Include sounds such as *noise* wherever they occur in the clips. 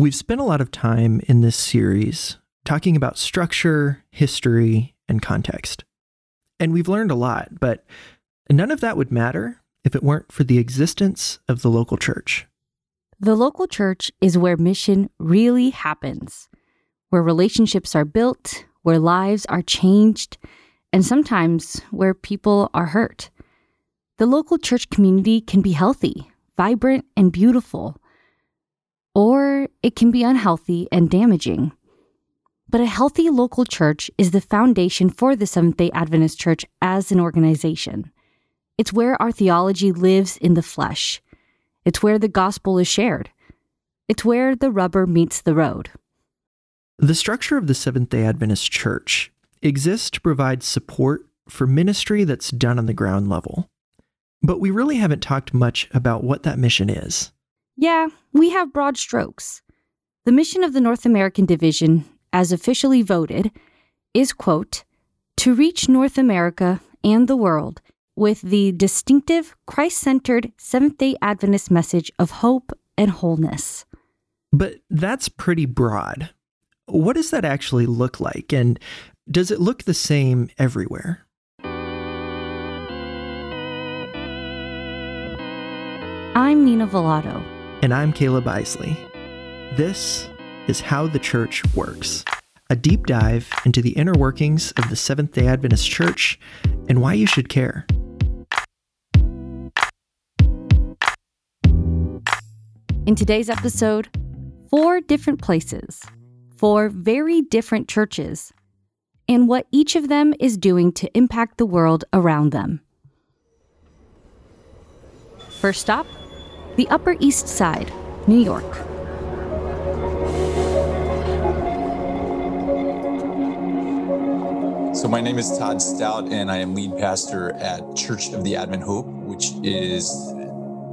We've spent a lot of time in this series talking about structure, history, and context. And we've learned a lot, but none of that would matter if it weren't for the existence of the local church. The local church is where mission really happens, where relationships are built, where lives are changed, and sometimes where people are hurt. The local church community can be healthy, vibrant, and beautiful or it can be unhealthy and damaging. But a healthy local church is the foundation for the Seventh day Adventist Church as an organization. It's where our theology lives in the flesh. It's where the gospel is shared. It's where the rubber meets the road. The structure of the Seventh day Adventist Church exists to provide support for ministry that's done on the ground level. But we really haven't talked much about what that mission is. Yeah, we have broad strokes. The mission of the North American Division, as officially voted, is, quote, to reach North America and the world with the distinctive Christ centered Seventh day Adventist message of hope and wholeness. But that's pretty broad. What does that actually look like? And does it look the same everywhere? I'm Nina Velato. And I'm Caleb Isley. This is How the Church Works, a deep dive into the inner workings of the Seventh day Adventist Church and why you should care. In today's episode, four different places, four very different churches, and what each of them is doing to impact the world around them. First stop, the Upper East Side, New York. So, my name is Todd Stout, and I am lead pastor at Church of the Advent Hope, which is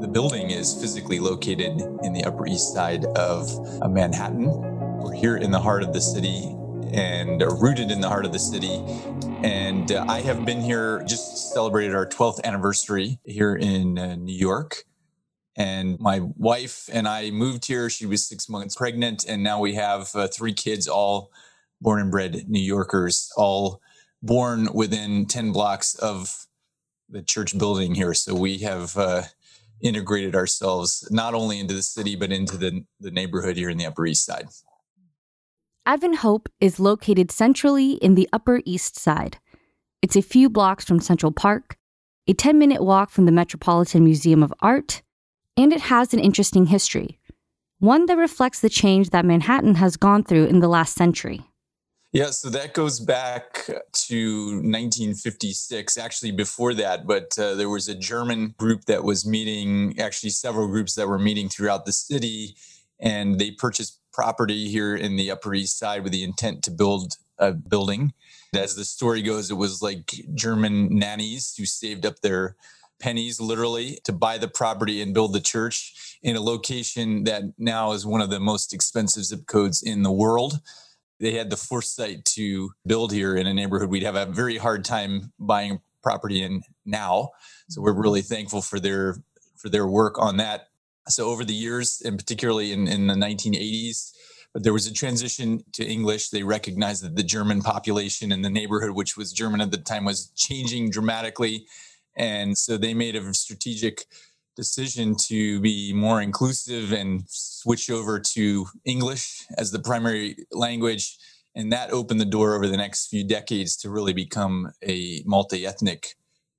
the building is physically located in the Upper East Side of Manhattan. We're here in the heart of the city and rooted in the heart of the city. And uh, I have been here, just celebrated our 12th anniversary here in uh, New York. And my wife and I moved here. She was six months pregnant, and now we have uh, three kids, all born and bred New Yorkers, all born within 10 blocks of the church building here. So we have uh, integrated ourselves not only into the city, but into the, the neighborhood here in the Upper East Side. Advent Hope is located centrally in the Upper East Side. It's a few blocks from Central Park, a 10 minute walk from the Metropolitan Museum of Art, and it has an interesting history, one that reflects the change that Manhattan has gone through in the last century. Yeah, so that goes back to 1956, actually before that, but uh, there was a German group that was meeting, actually, several groups that were meeting throughout the city, and they purchased property here in the Upper East Side with the intent to build a building. As the story goes, it was like German nannies who saved up their pennies literally to buy the property and build the church in a location that now is one of the most expensive zip codes in the world. They had the foresight to build here in a neighborhood we'd have a very hard time buying property in now. So we're really thankful for their for their work on that. So over the years, and particularly in, in the 1980s, but there was a transition to English. They recognized that the German population in the neighborhood, which was German at the time, was changing dramatically. And so they made a strategic decision to be more inclusive and switch over to English as the primary language. And that opened the door over the next few decades to really become a multi ethnic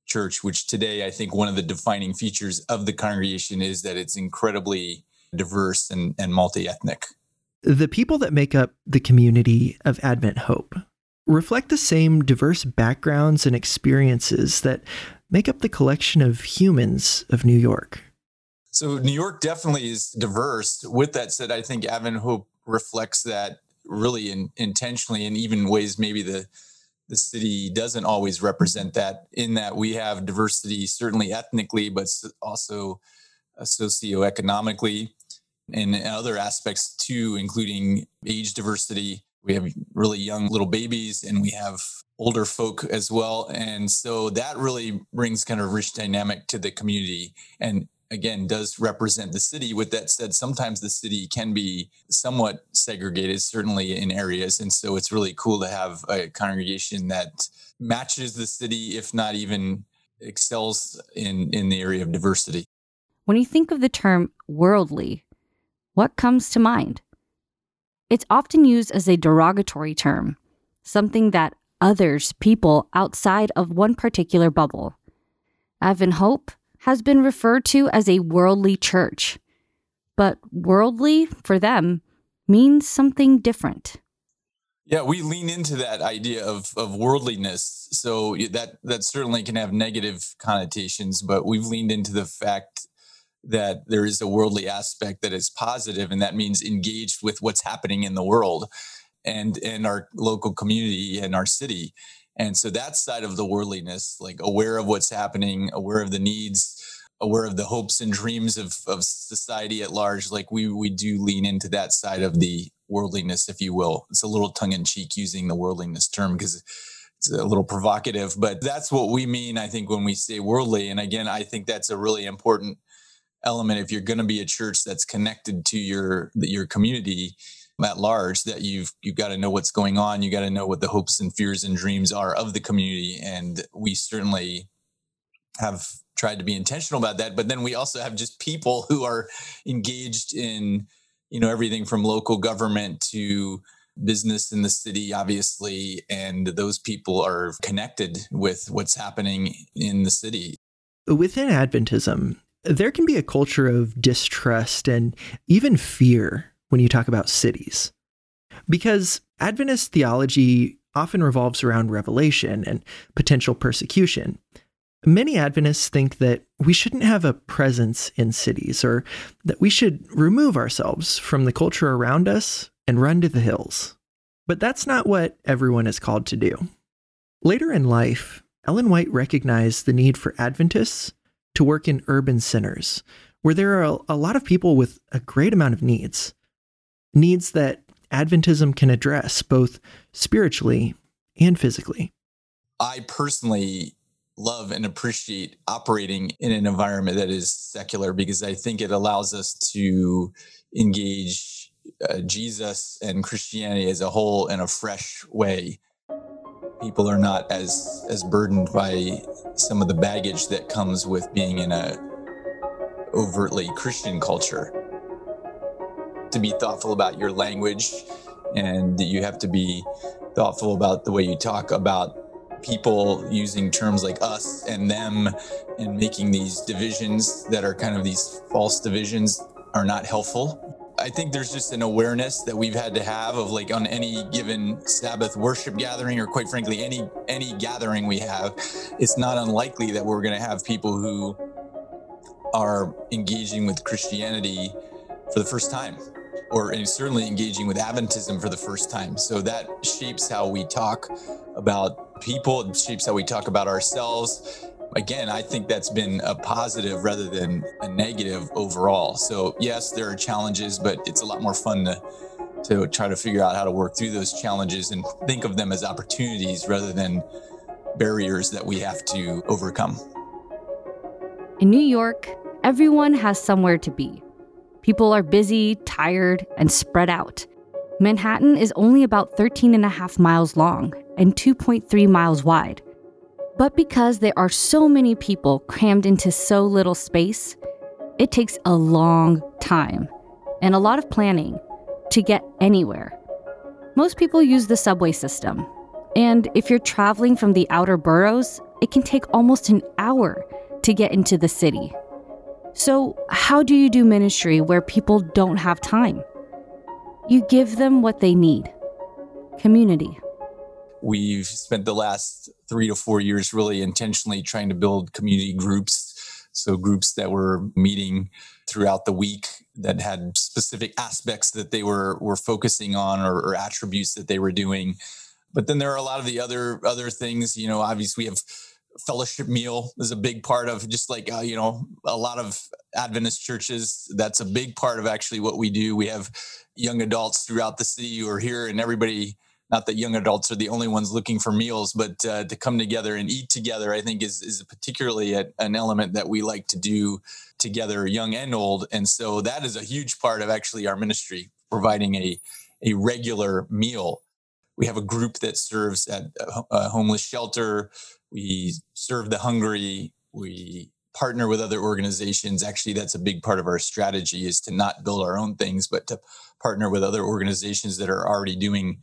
church, which today I think one of the defining features of the congregation is that it's incredibly diverse and, and multi ethnic. The people that make up the community of Advent Hope reflect the same diverse backgrounds and experiences that make up the collection of humans of New York? So, New York definitely is diverse. With that said, I think Advent Hope reflects that really in, intentionally, in even ways maybe the the city doesn't always represent that. In that we have diversity, certainly ethnically, but also uh, socioeconomically, and other aspects too, including age diversity. We have really young little babies, and we have older folk as well. And so that really brings kind of rich dynamic to the community. And again does represent the city with that said sometimes the city can be somewhat segregated certainly in areas and so it's really cool to have a congregation that matches the city if not even excels in in the area of diversity when you think of the term worldly what comes to mind it's often used as a derogatory term something that others people outside of one particular bubble advent hope has been referred to as a worldly church. But worldly, for them, means something different. Yeah, we lean into that idea of, of worldliness. So that that certainly can have negative connotations, but we've leaned into the fact that there is a worldly aspect that is positive, and that means engaged with what's happening in the world and in our local community and our city. And so that side of the worldliness, like aware of what's happening, aware of the needs, aware of the hopes and dreams of, of society at large, like we we do lean into that side of the worldliness, if you will. It's a little tongue in cheek using the worldliness term because it's a little provocative, but that's what we mean, I think, when we say worldly. And again, I think that's a really important element if you're going to be a church that's connected to your your community at large that you've you've got to know what's going on you got to know what the hopes and fears and dreams are of the community and we certainly have tried to be intentional about that but then we also have just people who are engaged in you know everything from local government to business in the city obviously and those people are connected with what's happening in the city. Within adventism there can be a culture of distrust and even fear when you talk about cities. Because Adventist theology often revolves around revelation and potential persecution. Many Adventists think that we shouldn't have a presence in cities or that we should remove ourselves from the culture around us and run to the hills. But that's not what everyone is called to do. Later in life, Ellen White recognized the need for Adventists to work in urban centers, where there are a lot of people with a great amount of needs needs that Adventism can address both spiritually and physically. I personally love and appreciate operating in an environment that is secular because I think it allows us to engage uh, Jesus and Christianity as a whole in a fresh way. People are not as as burdened by some of the baggage that comes with being in a overtly Christian culture to be thoughtful about your language and you have to be thoughtful about the way you talk about people using terms like us and them and making these divisions that are kind of these false divisions are not helpful. I think there's just an awareness that we've had to have of like on any given Sabbath worship gathering or quite frankly any any gathering we have, it's not unlikely that we're going to have people who are engaging with Christianity for the first time or certainly engaging with Adventism for the first time. So that shapes how we talk about people, it shapes how we talk about ourselves. Again, I think that's been a positive rather than a negative overall. So, yes, there are challenges, but it's a lot more fun to to try to figure out how to work through those challenges and think of them as opportunities rather than barriers that we have to overcome. In New York, everyone has somewhere to be. People are busy, tired, and spread out. Manhattan is only about 13 and a half miles long and 2.3 miles wide. But because there are so many people crammed into so little space, it takes a long time and a lot of planning to get anywhere. Most people use the subway system, and if you're traveling from the outer boroughs, it can take almost an hour to get into the city. So, how do you do ministry where people don't have time? You give them what they need community. We've spent the last three to four years really intentionally trying to build community groups. So, groups that were meeting throughout the week that had specific aspects that they were, were focusing on or, or attributes that they were doing. But then there are a lot of the other other things, you know, obviously we have fellowship meal is a big part of just like uh, you know a lot of adventist churches that's a big part of actually what we do we have young adults throughout the city who are here and everybody not that young adults are the only ones looking for meals, but uh, to come together and eat together, I think is is particularly a, an element that we like to do together, young and old. And so that is a huge part of actually our ministry, providing a a regular meal. We have a group that serves at a homeless shelter. We serve the hungry. We partner with other organizations. Actually, that's a big part of our strategy is to not build our own things, but to partner with other organizations that are already doing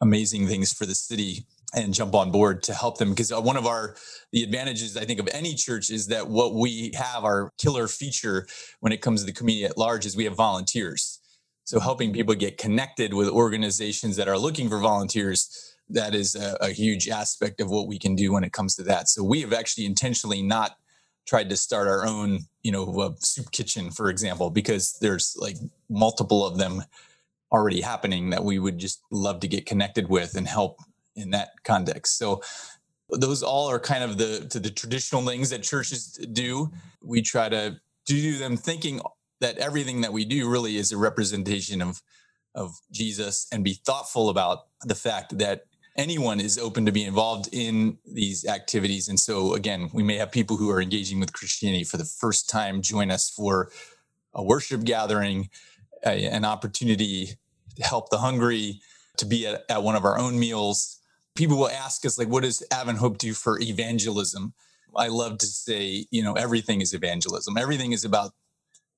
amazing things for the city and jump on board to help them. Because uh, one of our the advantages i think of any church is that what we have our killer feature when it comes to the community at large is we have volunteers. So helping people get connected with organizations that are looking for volunteers that is a, a huge aspect of what we can do when it comes to that. So we have actually intentionally not tried to start our own you know soup kitchen for example because there's like multiple of them already happening that we would just love to get connected with and help in that context. So those all are kind of the to the traditional things that churches do. We try to do them thinking that everything that we do really is a representation of of Jesus and be thoughtful about the fact that anyone is open to be involved in these activities. And so again, we may have people who are engaging with Christianity for the first time join us for a worship gathering, a, an opportunity to help the hungry, to be at, at one of our own meals. People will ask us, like, what does Advent Hope do for evangelism? I love to say, you know, everything is evangelism. Everything is about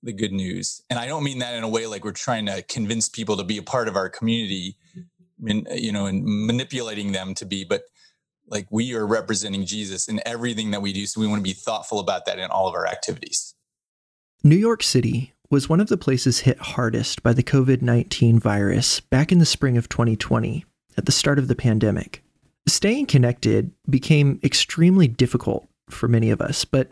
the good news. And I don't mean that in a way like we're trying to convince people to be a part of our community, you know, and manipulating them to be, but like we are representing Jesus in everything that we do. So we want to be thoughtful about that in all of our activities. New York City was one of the places hit hardest by the COVID 19 virus back in the spring of 2020, at the start of the pandemic. Staying connected became extremely difficult for many of us, but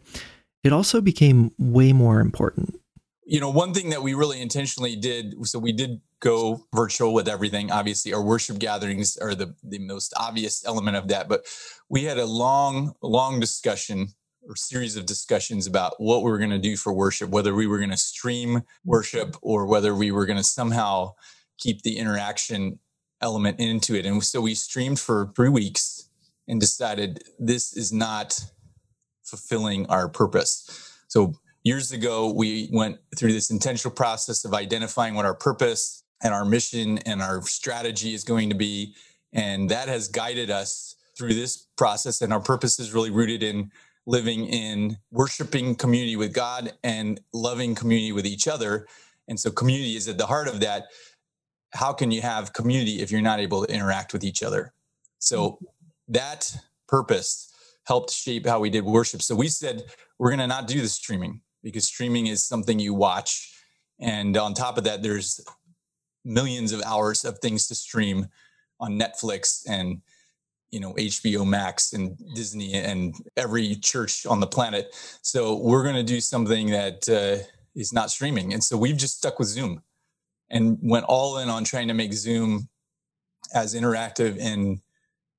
it also became way more important. You know, one thing that we really intentionally did, so we did go virtual with everything. Obviously, our worship gatherings are the, the most obvious element of that, but we had a long, long discussion series of discussions about what we were going to do for worship, whether we were going to stream mm-hmm. worship or whether we were going to somehow keep the interaction element into it. And so we streamed for three weeks and decided this is not fulfilling our purpose. So years ago, we went through this intentional process of identifying what our purpose and our mission and our strategy is going to be. And that has guided us through this process. And our purpose is really rooted in living in worshiping community with God and loving community with each other. And so community is at the heart of that. How can you have community if you're not able to interact with each other? So mm-hmm. that purpose helped shape how we did worship. So we said we're going to not do the streaming because streaming is something you watch. And on top of that, there's millions of hours of things to stream on Netflix and you know HBO Max and Disney and every church on the planet. So we're going to do something that uh, is not streaming, and so we've just stuck with Zoom and went all in on trying to make Zoom as interactive and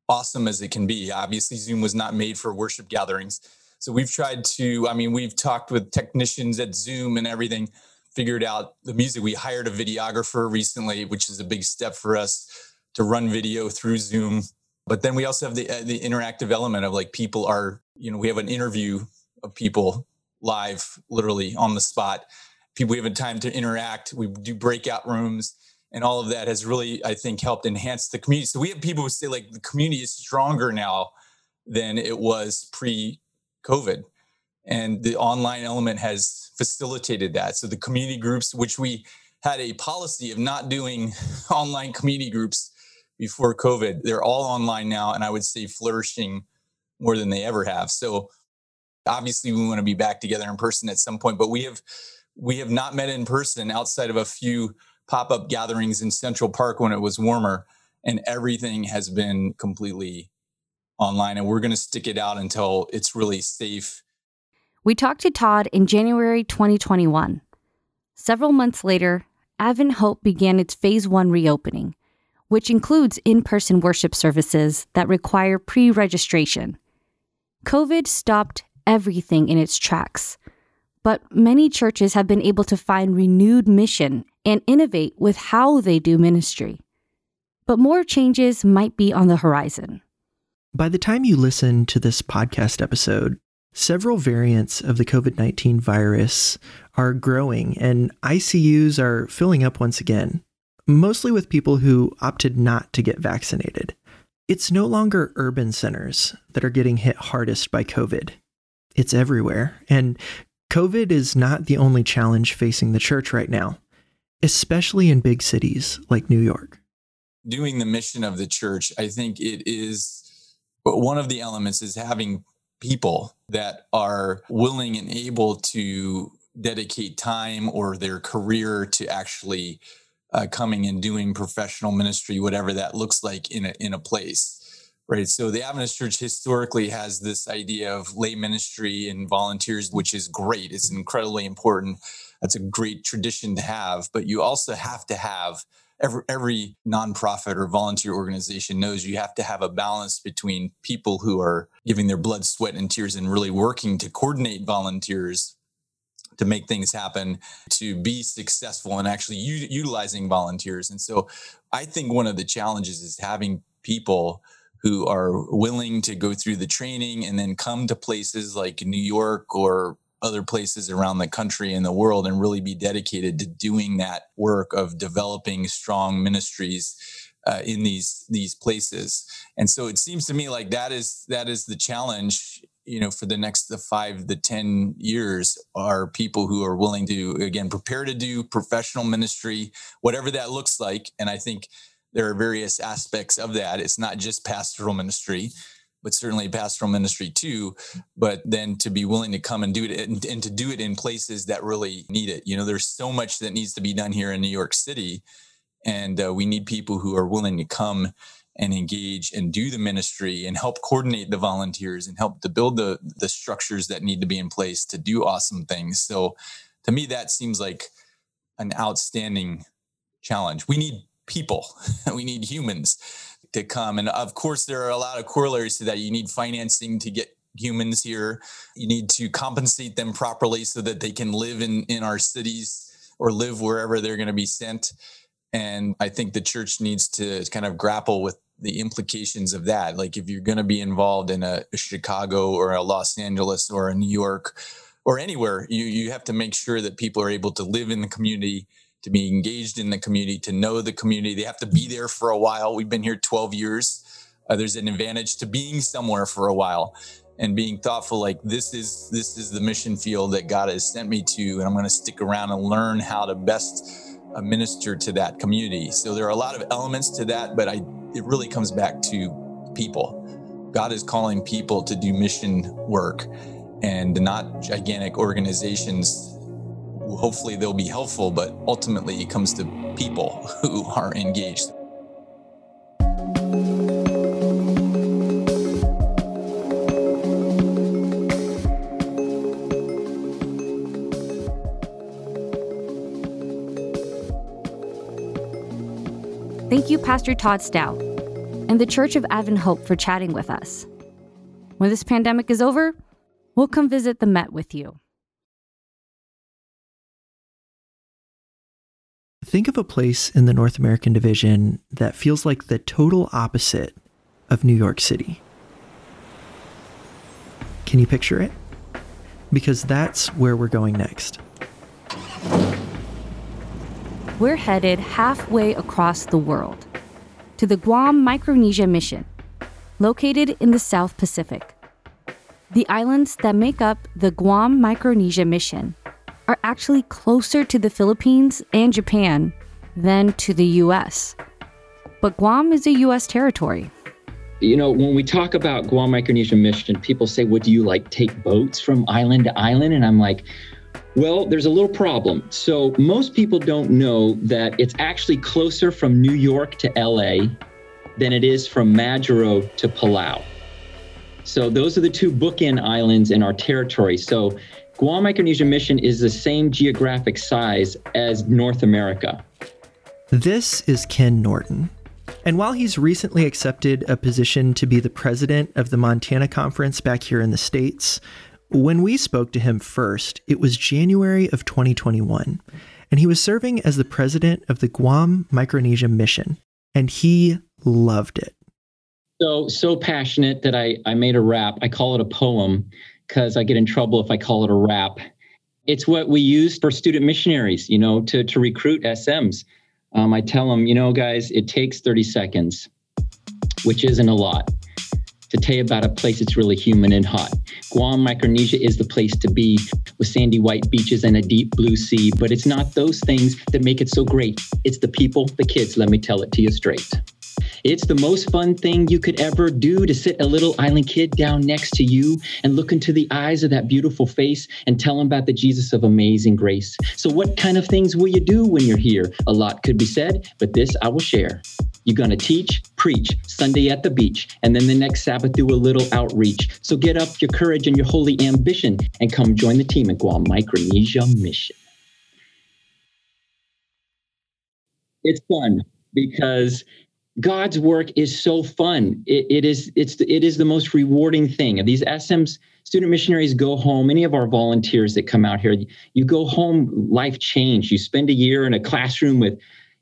awesome as it can be. Obviously, Zoom was not made for worship gatherings. So we've tried to, I mean, we've talked with technicians at Zoom and everything, figured out the music. We hired a videographer recently, which is a big step for us to run video through Zoom but then we also have the uh, the interactive element of like people are you know we have an interview of people live literally on the spot. People we have a time to interact we do breakout rooms and all of that has really i think helped enhance the community. So we have people who say like the community is stronger now than it was pre covid and the online element has facilitated that. So the community groups which we had a policy of not doing *laughs* online community groups before COVID. They're all online now, and I would say flourishing more than they ever have. So obviously, we want to be back together in person at some point, but we have we have not met in person outside of a few pop-up gatherings in Central Park when it was warmer, and everything has been completely online. And we're going to stick it out until it's really safe. We talked to Todd in January 2021. Several months later, Advent Hope began its phase one reopening which includes in person worship services that require pre registration. COVID stopped everything in its tracks, but many churches have been able to find renewed mission and innovate with how they do ministry. but more changes might be on the horizon. By the time you listen to this podcast episode, several variants of the COVID 19 virus are growing and ICUs are filling up once again, mostly with people who opted not to get vaccinated. It's no longer urban centers that are getting hit hardest by COVID. It's everywhere. And COVID is not the only challenge facing the church right now, especially in big cities like New York. Doing the mission of the church, I think it is one of the elements is having people that are willing and able to dedicate time or their career to actually uh, coming and doing professional ministry, whatever that looks like in a, in a place. Right. So the Adventist Church historically has this idea of lay ministry and volunteers, which is great. It's incredibly important. That's a great tradition to have. But you also have to have every, every nonprofit or volunteer organization knows you have to have a balance between people who are giving their blood, sweat, and tears and really working to coordinate volunteers to make things happen, to be successful and actually u- utilizing volunteers. And so I think one of the challenges is having people who are willing to go through the training and then come to places like New York or other places around the country and the world and really be dedicated to doing that work of developing strong ministries uh, in these these places and so it seems to me like that is that is the challenge you know for the next the five the ten years are people who are willing to again prepare to do professional ministry whatever that looks like and i think there are various aspects of that it's not just pastoral ministry but certainly pastoral ministry too. But then to be willing to come and do it and, and, to do it in places that really need it. You know, there's so much that needs to be done here in New York City. And uh, we need people who are willing to come and engage and do the ministry and help coordinate the volunteers and help to build the, the structures that need to be in place to do awesome things. So to me, that seems like an outstanding challenge. We need people, *laughs* we need humans to come. And of course, there are a lot of corollaries to that. You need financing to get humans here. You need to compensate them properly so that they can live in, in our cities or live wherever they're going to be sent. And I think the church needs to kind of grapple with the implications of that. Like if you're going to be involved in a, a Chicago or a Los Angeles or a New York or anywhere, you, you have to make sure that people are able to live in the community to be engaged in the community, to know the community. They have to be there for a while. We've been here 12 years. Uh, there's an advantage to being somewhere for a while and being thoughtful like this is this is the mission field that God has sent me to and I'm going to stick around and learn how to best uh, minister to that community. So there are a lot of elements to that, but I it really comes back to people. God is calling people to do mission work and not gigantic organizations hopefully they'll be helpful, but ultimately it comes to people *laughs* who are engaged. You, Pastor Todd Stout and the Church of Advent Hope for chatting with us. When this pandemic is over, we'll come visit the Met with you. Think of a place in the North American division that feels like the total opposite of New York City. Can you picture it? Because that's where we're going next. We're headed halfway across the world to the Guam Micronesia Mission, located in the South Pacific. The islands that make up the Guam Micronesia Mission are actually closer to the Philippines and Japan than to the US. But Guam is a US territory. You know, when we talk about Guam Micronesia Mission, people say, What do you like take boats from island to island? And I'm like, well, there's a little problem. So, most people don't know that it's actually closer from New York to LA than it is from Majuro to Palau. So, those are the two bookend islands in our territory. So, Guam Micronesia Mission is the same geographic size as North America. This is Ken Norton. And while he's recently accepted a position to be the president of the Montana Conference back here in the States, when we spoke to him first, it was January of 2021, and he was serving as the president of the Guam Micronesia Mission. and he loved it. So, so passionate that I, I made a rap. I call it a poem because I get in trouble if I call it a rap. It's what we use for student missionaries, you know, to, to recruit SMs. Um, I tell them, you know, guys, it takes 30 seconds, which isn't a lot, to tell you about a place that's really human and hot. Guam, Micronesia is the place to be with sandy white beaches and a deep blue sea. But it's not those things that make it so great. It's the people, the kids, let me tell it to you straight. It's the most fun thing you could ever do to sit a little island kid down next to you and look into the eyes of that beautiful face and tell him about the Jesus of amazing grace. So, what kind of things will you do when you're here? A lot could be said, but this I will share. You're going to teach, preach Sunday at the beach, and then the next Sabbath do a little outreach. So get up your courage and your holy ambition and come join the team at Guam Micronesia Mission. It's fun because God's work is so fun. It, it is it's it is the most rewarding thing. These SMs student missionaries go home. Any of our volunteers that come out here, you go home life changed. You spend a year in a classroom with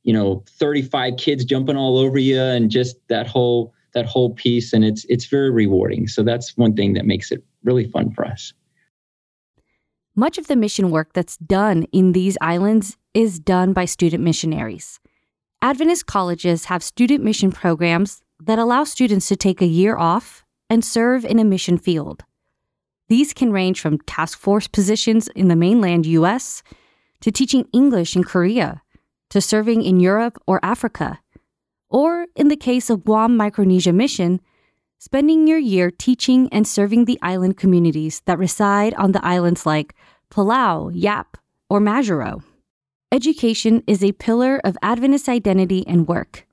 you know 35 kids jumping all over you and just that whole that whole piece. And it's it's very rewarding. So that's one thing that makes it really fun for us. Much of the mission work that's done in these islands is done by student missionaries. Adventist colleges have student mission programs that allow students to take a year off and serve in a mission field. These can range from task force positions in the mainland us to teaching english in korea to serving in Europe or Africa. Or, in the case of Guam Micronesia Mission, spending your year teaching and serving the island communities that reside on the islands like Palau, Yap, or Majuro. Education is a pillar of Adventist identity and work,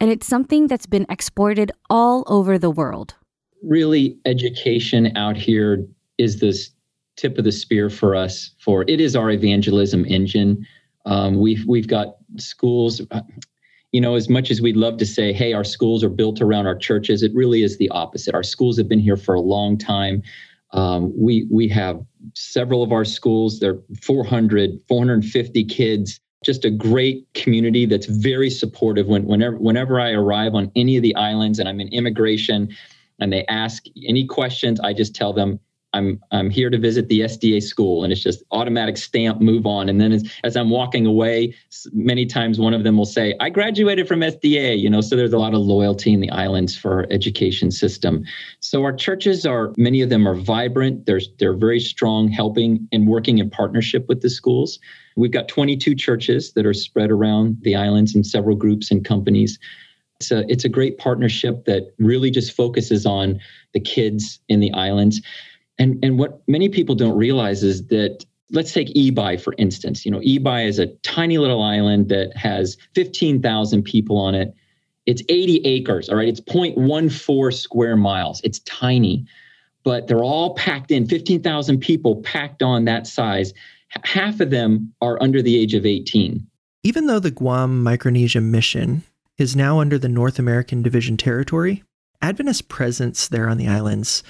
and it's something that's been exported all over the world. Really, education out here is this tip of the spear for us for it is our evangelism engine um, we've we've got schools. Uh, you know, as much as we'd love to say, "Hey, our schools are built around our churches," it really is the opposite. Our schools have been here for a long time. Um, we we have several of our schools. They're 400, 450 kids. Just a great community that's very supportive. When whenever whenever I arrive on any of the islands and I'm in immigration, and they ask any questions, I just tell them I'm I'm here to visit the SDA school, and it's just automatic stamp, move on. And then as, as I'm walking away, many times one of them will say, "I graduated from SDA," you know. So there's a lot of loyalty in the islands for our education system. So our churches are many of them are vibrant. They're they're very strong, helping and working in partnership with the schools. We've got 22 churches that are spread around the islands in several groups and companies. A, it's a great partnership that really just focuses on the kids in the islands. And and what many people don't realize is that let's take Ebeye for instance. You know, Ebeye is a tiny little island that has 15,000 people on it. It's 80 acres, all right? It's 0.14 square miles. It's tiny, but they're all packed in 15,000 people packed on that size. Half of them are under the age of 18. Even though the Guam Micronesia mission is now under the North American Division territory, Adventist presence there on the islands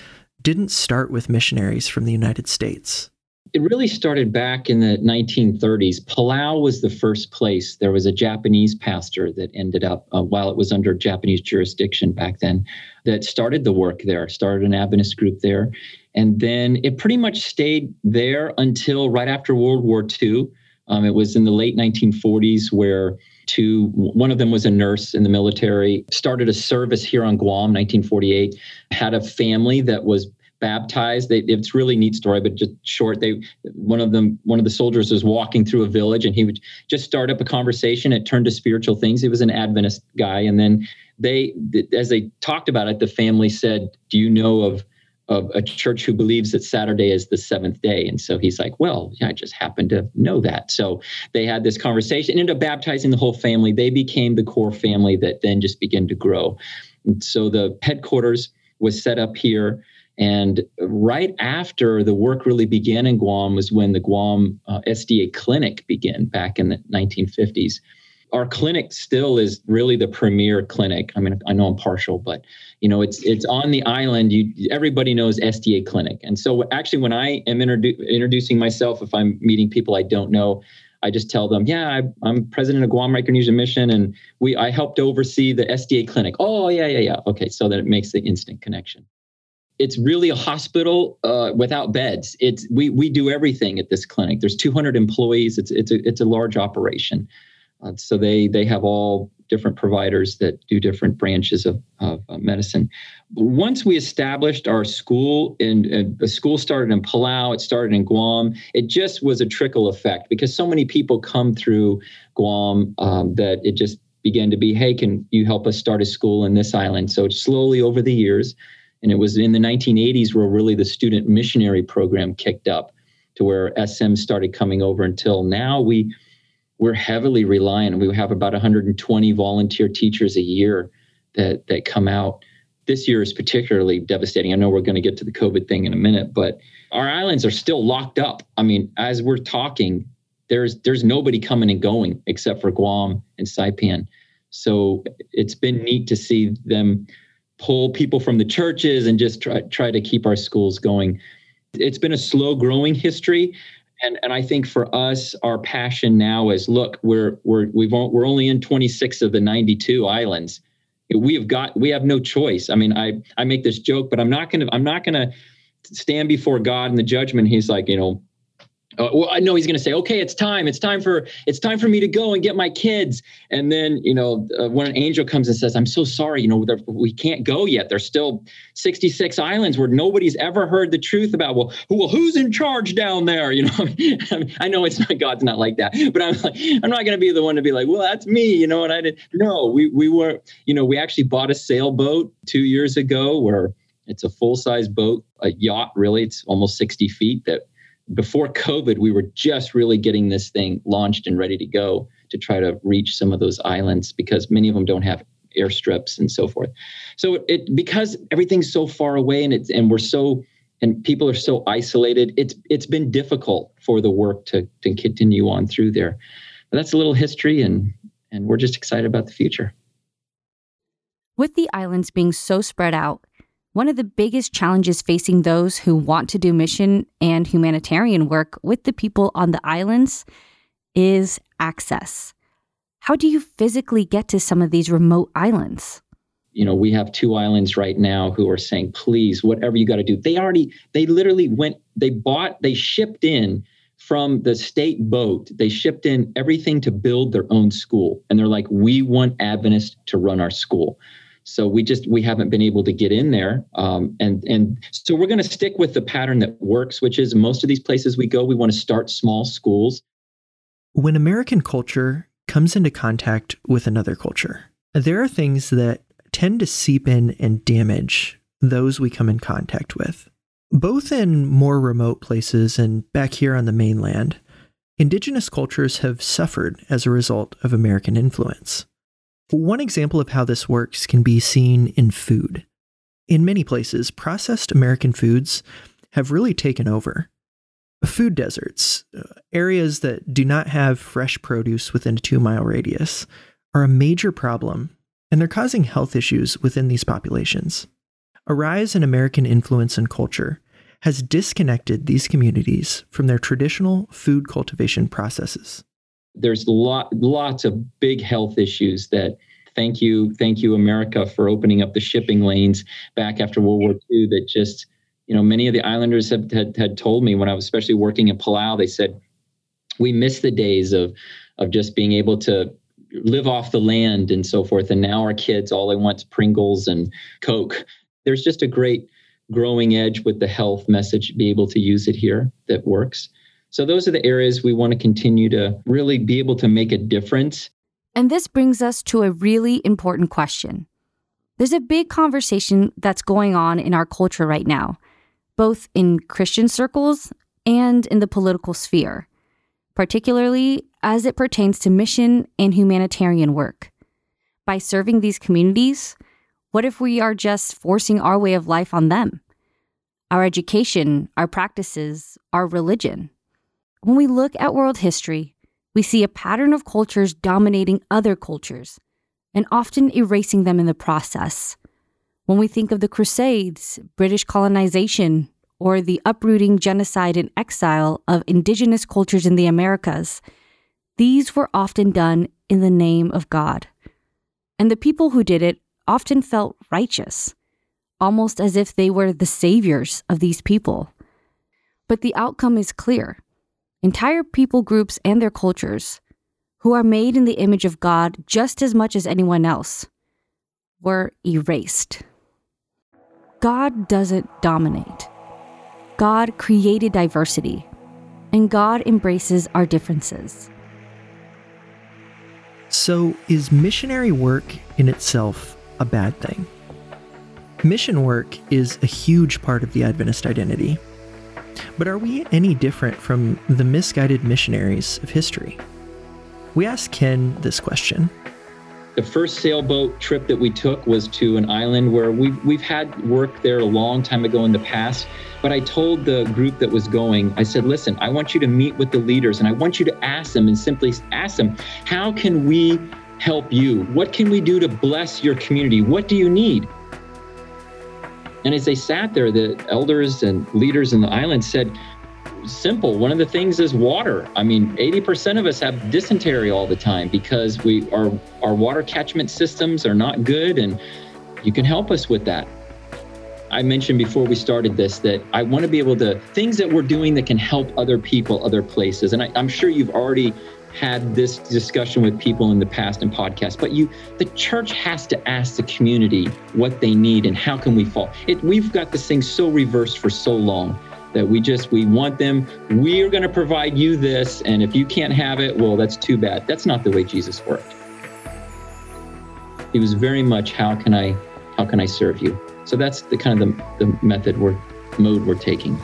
didn't start with missionaries from the United States. It really started back in the 1930s. Palau was the first place. There was a Japanese pastor that ended up, uh, while it was under Japanese jurisdiction back then, that started the work there, started an Adventist group there. And then it pretty much stayed there until right after World War II. Um, it was in the late 1940s where two one of them was a nurse in the military started a service here on guam 1948 had a family that was baptized. They, it's really neat story, but just short. They one of them one of the soldiers was walking through a village, and he would just start up a conversation. It turned to spiritual things. He was an Adventist guy, and then they, as they talked about it, the family said, "Do you know of?" Of a church who believes that Saturday is the seventh day. And so he's like, Well, yeah, I just happen to know that. So they had this conversation, ended up baptizing the whole family. They became the core family that then just began to grow. And so the headquarters was set up here. And right after the work really began in Guam was when the Guam uh, SDA clinic began back in the 1950s. Our clinic still is really the premier clinic. I mean, I know I'm partial, but you know, it's it's on the island. You everybody knows SDA clinic, and so actually, when I am introdu- introducing myself, if I'm meeting people I don't know, I just tell them, yeah, I, am president of Guam Micronesian Mission, and we I helped oversee the SDA clinic. Oh yeah, yeah, yeah. Okay, so that it makes the instant connection. It's really a hospital uh, without beds. It's we we do everything at this clinic. There's 200 employees. It's it's a it's a large operation. Uh, so they they have all different providers that do different branches of, of uh, medicine. Once we established our school, and the school started in Palau, it started in Guam. It just was a trickle effect because so many people come through Guam um, that it just began to be, hey, can you help us start a school in this island? So slowly over the years, and it was in the 1980s where really the student missionary program kicked up to where SM started coming over until now we we're heavily reliant. We have about 120 volunteer teachers a year that that come out. This year is particularly devastating. I know we're going to get to the COVID thing in a minute, but our islands are still locked up. I mean, as we're talking, there's there's nobody coming and going except for Guam and Saipan. So it's been neat to see them pull people from the churches and just try try to keep our schools going. It's been a slow growing history and and I think for us, our passion now is look, we're we're we've we're only in 26 of the 92 islands. We have got we have no choice. I mean, I I make this joke, but I'm not gonna I'm not gonna stand before God in the judgment. He's like, you know, uh, well, I know he's going to say, "Okay, it's time. It's time for it's time for me to go and get my kids." And then, you know, uh, when an angel comes and says, "I'm so sorry, you know, we can't go yet. There's still 66 islands where nobody's ever heard the truth about." Well, who, well, who's in charge down there? *laughs* You know, I know it's not God's not like that, but I'm like, I'm not going to be the one to be like, "Well, that's me," you know. what I did no, we we were, you know, we actually bought a sailboat two years ago where it's a full size boat, a yacht. Really, it's almost 60 feet that before COVID, we were just really getting this thing launched and ready to go to try to reach some of those islands because many of them don't have airstrips and so forth. So it because everything's so far away and it's and we're so and people are so isolated, it's it's been difficult for the work to to continue on through there. But that's a little history and and we're just excited about the future. With the islands being so spread out, one of the biggest challenges facing those who want to do mission and humanitarian work with the people on the islands is access. How do you physically get to some of these remote islands? You know, we have two islands right now who are saying, please, whatever you got to do. They already, they literally went, they bought, they shipped in from the state boat, they shipped in everything to build their own school. And they're like, we want Adventists to run our school. So we just we haven't been able to get in there, um, and and so we're going to stick with the pattern that works, which is most of these places we go, we want to start small schools. When American culture comes into contact with another culture, there are things that tend to seep in and damage those we come in contact with. Both in more remote places and back here on the mainland, indigenous cultures have suffered as a result of American influence. One example of how this works can be seen in food. In many places, processed American foods have really taken over. Food deserts, uh, areas that do not have fresh produce within a two mile radius, are a major problem, and they're causing health issues within these populations. A rise in American influence and culture has disconnected these communities from their traditional food cultivation processes there's lot lots of big health issues that thank you thank you america for opening up the shipping lanes back after world war ii that just you know many of the islanders have, had, had told me when i was especially working in palau they said we miss the days of of just being able to live off the land and so forth. And now our kids all they want is pringles and coke. There's just a great growing edge with the health message be able to use it here that works so those are the areas we want to continue to really be able to make a difference. And this brings us to a really important question. There's a big conversation that's going on in our culture right now, both in Christian circles and in the political sphere, particularly as it pertains to mission and humanitarian work. By serving these communities, what if we are just forcing our way of life on them? Our education, our practices, our religion. When we look at world history, we see a pattern of cultures dominating other cultures and often erasing them in the process. When we think of the Crusades, British colonization, or the uprooting genocide and exile of indigenous cultures in the Americas, these were often done in the name of God. And the people who did it often felt righteous, almost as if they were the saviors of these people. But the outcome is clear. Entire people groups and their cultures, who are made in the image of God just as much as anyone else, were erased. God doesn't dominate. God created diversity, and God embraces our differences. So, is missionary work in itself a bad thing? Mission work is a huge part of the Adventist identity. But are we any different from the misguided missionaries of history? We asked Ken this question. The first sailboat trip that we took was to an island where we've, we've had work there a long time ago in the past. But I told the group that was going, I said, listen, I want you to meet with the leaders and I want you to ask them and simply ask them, how can we help you? What can we do to bless your community? What do you need? And as they sat there, the elders and leaders in the island said, simple. One of the things is water. I mean, 80% of us have dysentery all the time because we our our water catchment systems are not good and you can help us with that. I mentioned before we started this that I want to be able to things that we're doing that can help other people, other places. And I, I'm sure you've already had this discussion with people in the past and podcasts, but you the church has to ask the community what they need and how can we fall. It, we've got this thing so reversed for so long that we just we want them we're going to provide you this and if you can't have it well that's too bad. That's not the way jesus worked. He was very much how can i how can i serve you? So that's the kind of the, the method we're mode we're taking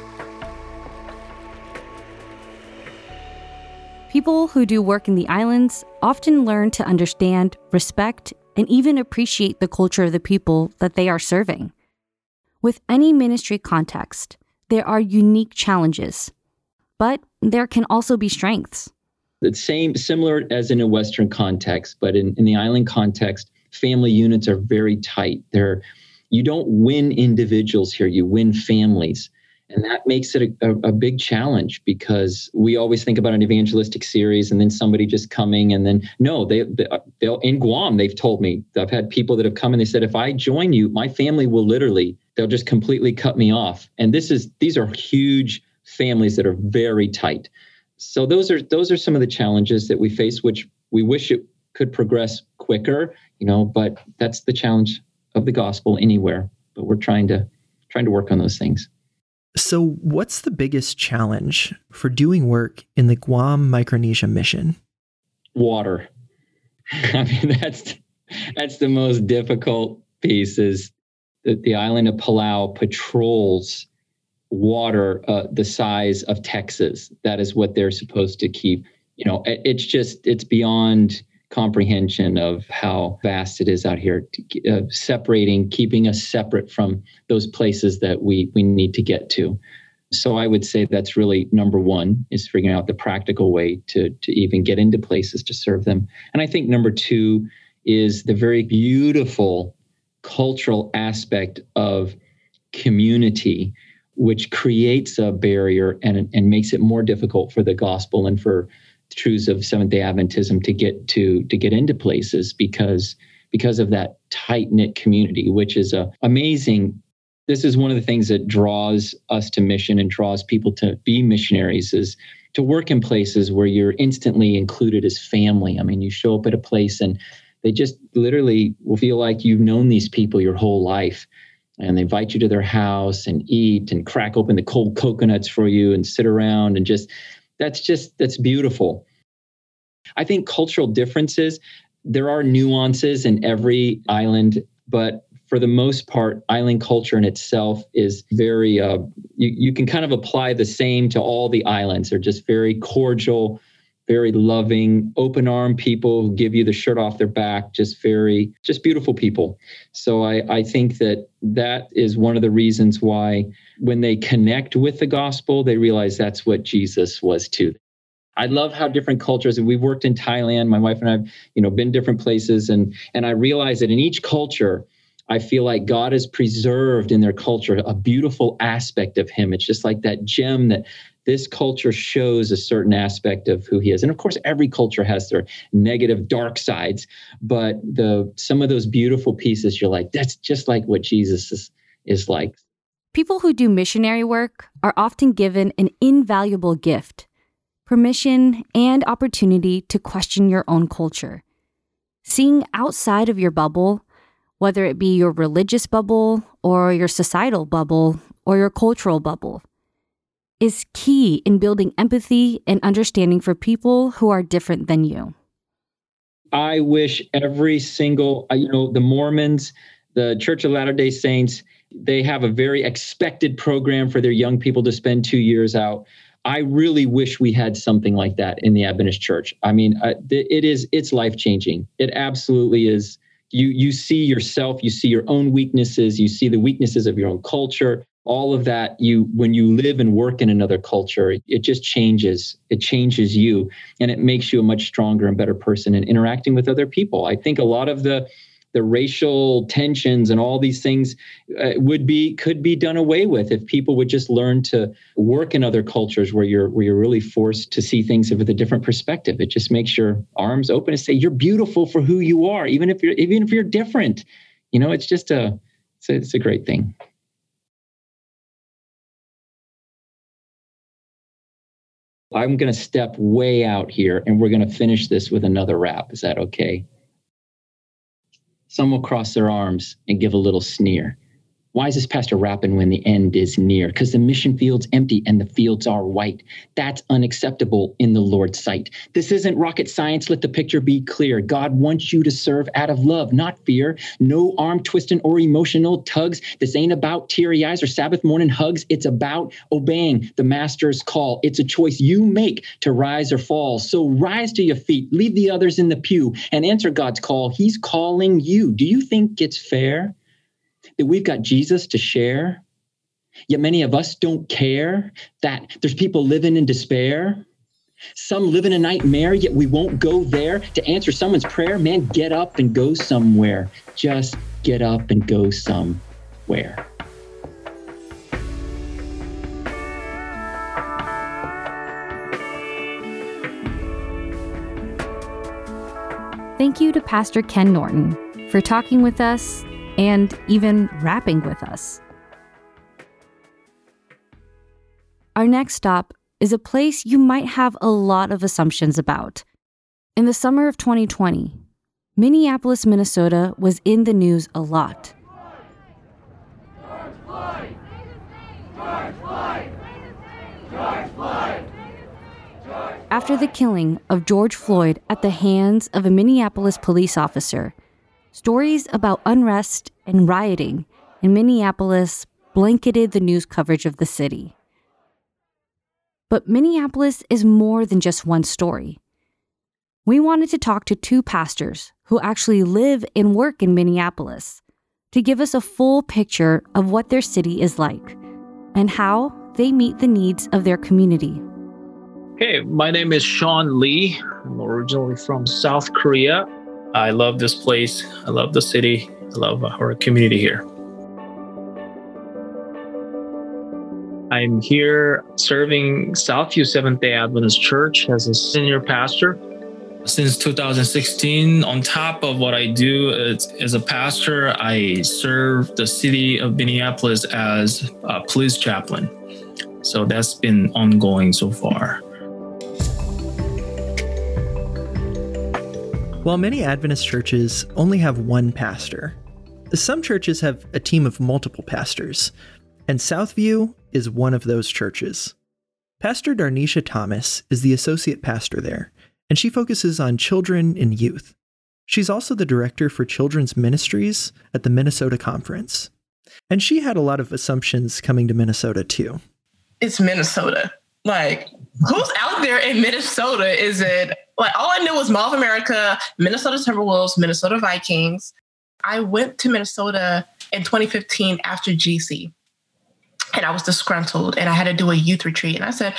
people who do work in the islands often learn to understand respect and even appreciate the culture of the people that they are serving with any ministry context there are unique challenges, but there can also be strengths. The same, similar as in a Western context, but in, in the island context, family units are very tight. They're, you don't win individuals here, you win families. And that makes it a, a, a, big challenge because we always think about an evangelistic series and then somebody just coming and then no, they, they they'll in Guam they've told me I've had people that have come and they said if I join you, my family will literally they'll just completely cut me off. And this is these are huge families that are very tight. So those are those are some of the challenges that we face, which we wish it could progress quicker, you know, but that's the challenge of the gospel anywhere. But we're trying to trying to work on those things. So, what's the biggest challenge for doing work in the Guam Micronesia mission? Water. *laughs* I mean, that's that's the most difficult piece. Is that the island of Palau patrols water uh, the size of Texas. That is what they're supposed to keep. You know, it's just it's beyond comprehension of how vast it is out here, uh, separating, keeping us separate from those places that we we need to get to. So I would say that's really number one is figuring out the practical way to to even get into places to serve them. And I think number two is the very beautiful cultural aspect of community which creates a barrier and, and makes it more difficult for the gospel and for truths of Seventh Day Adventism to get to to get into places because because of that tight knit community, which is a amazing. This is one of the things that draws us to mission and draws people to be missionaries is to work in places where you're instantly included as family. I mean, you show up at a place and they just literally will feel like you've known these people your whole life and they invite you to their house and eat and crack open the cold coconuts for you and sit around and just that's just that's beautiful. I think cultural differences there are nuances in every island but for the most part island culture in itself is very uh, you, you can kind of apply the same to all the islands. They're just very cordial very loving, open arm people who give you the shirt off their back, just very, just beautiful people. So I, I think that that is one of the reasons why when they connect with the gospel, they realize that's what Jesus was too. I love how different cultures, and we've worked in Thailand, my wife and I have, you know, been different places, and and I realize that in each culture, I feel like God has preserved in their culture a beautiful aspect of Him. It's just like that gem that this culture shows a certain aspect of who he is. And of course, every culture has their negative, dark sides, but the some of those beautiful pieces, you're like, that's just like what Jesus is, is like. People who do missionary work are often given an invaluable gift permission and opportunity to question your own culture. Seeing outside of your bubble, whether it be your religious bubble or your societal bubble or your cultural bubble, is key in building empathy and understanding for people who are different than you. I wish every single, uh, you know, the Mormons, the Church of Latter day Saints, they have a very expected program for their young people to spend two years out. I really wish we had something like that in the Adventist Church. I mean, uh, it is it's life changing. It absolutely is. You you see yourself, you see your own weaknesses, you see the weaknesses of your own culture, all of that you when you live and work in another culture it just changes. It changes you and it makes you a much stronger and better person in interacting with other people. I think a lot of the the racial tensions and all these things uh, would be could be done away with if people would just learn to work in other cultures where you're where you're really forced to see things with a different perspective. It just makes your arms open and say you're beautiful for who you are even if you're even if you're different. You know it's just a it's a, it's a great thing I'm going to step way out here and we're going to finish this with another rap. Is that okay? Some will cross their arms and give a little sneer. Why is this pastor rapping when the end is near? Because the mission field's empty and the fields are white. That's unacceptable in the Lord's sight. This isn't rocket science. Let the picture be clear. God wants you to serve out of love, not fear. No arm twisting or emotional tugs. This ain't about teary eyes or Sabbath morning hugs. It's about obeying the master's call. It's a choice you make to rise or fall. So rise to your feet, leave the others in the pew, and answer God's call. He's calling you. Do you think it's fair? That we've got Jesus to share, yet many of us don't care that there's people living in despair. Some live in a nightmare, yet we won't go there to answer someone's prayer. Man, get up and go somewhere. Just get up and go somewhere. Thank you to Pastor Ken Norton for talking with us and even rapping with us. Our next stop is a place you might have a lot of assumptions about. In the summer of 2020, Minneapolis, Minnesota was in the news a lot. After the killing of George Floyd at the hands of a Minneapolis police officer, Stories about unrest and rioting in Minneapolis blanketed the news coverage of the city. But Minneapolis is more than just one story. We wanted to talk to two pastors who actually live and work in Minneapolis to give us a full picture of what their city is like and how they meet the needs of their community. Hey, my name is Sean Lee. I'm originally from South Korea. I love this place. I love the city. I love our community here. I'm here serving Southview Seventh day Adventist Church as a senior pastor. Since 2016, on top of what I do as a pastor, I serve the city of Minneapolis as a police chaplain. So that's been ongoing so far. While many Adventist churches only have one pastor, some churches have a team of multiple pastors, and Southview is one of those churches. Pastor Darnisha Thomas is the associate pastor there, and she focuses on children and youth. She's also the director for children's ministries at the Minnesota Conference. And she had a lot of assumptions coming to Minnesota too. It's Minnesota. Like, who's out there in Minnesota? Is it like all I knew was Mall of America, Minnesota Timberwolves, Minnesota Vikings. I went to Minnesota in 2015 after GC and I was disgruntled and I had to do a youth retreat. And I said,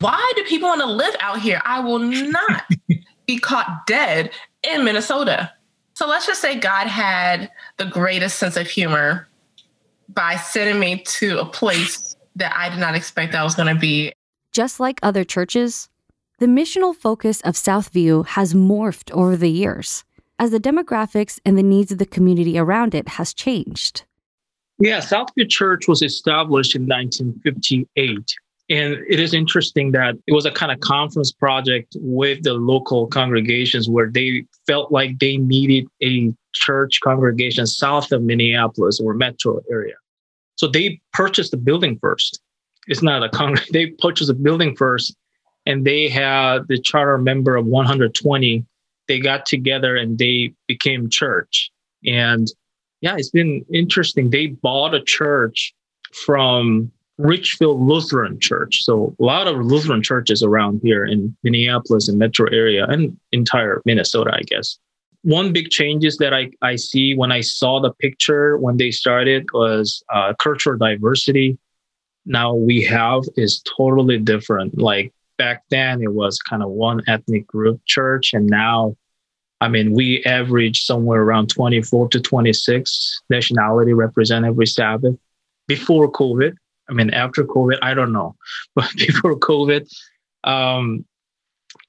why do people want to live out here? I will not be caught dead in Minnesota. So let's just say God had the greatest sense of humor by sending me to a place that I did not expect I was going to be. Just like other churches, the missional focus of Southview has morphed over the years as the demographics and the needs of the community around it has changed. Yeah, Southview Church was established in 1958. And it is interesting that it was a kind of conference project with the local congregations where they felt like they needed a church congregation south of Minneapolis or metro area. So they purchased the building first. It's not a con. *laughs* They purchased a building first, and they had the charter member of 120. They got together and they became church. And yeah, it's been interesting. They bought a church from Richfield Lutheran Church. So a lot of Lutheran churches around here in Minneapolis and metro area and entire Minnesota, I guess. One big changes that I, I see when I saw the picture when they started was uh, cultural diversity. Now we have is totally different. Like back then, it was kind of one ethnic group church, and now I mean, we average somewhere around 24 to 26 nationality represent every Sabbath before COVID. I mean, after COVID, I don't know, *laughs* but before COVID, um,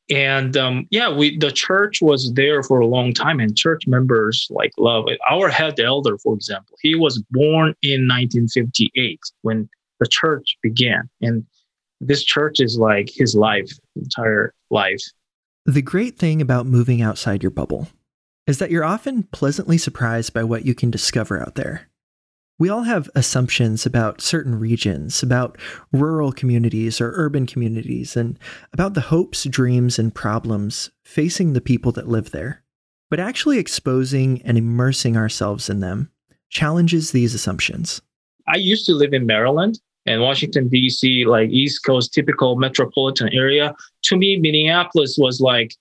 and um, yeah, we the church was there for a long time, and church members like love it. Our head elder, for example, he was born in 1958 when the church began, and this church is like his life, entire life. The great thing about moving outside your bubble is that you're often pleasantly surprised by what you can discover out there. We all have assumptions about certain regions, about rural communities or urban communities, and about the hopes, dreams, and problems facing the people that live there. But actually exposing and immersing ourselves in them challenges these assumptions. I used to live in Maryland and Washington, D.C., like East Coast, typical metropolitan area. To me, Minneapolis was like,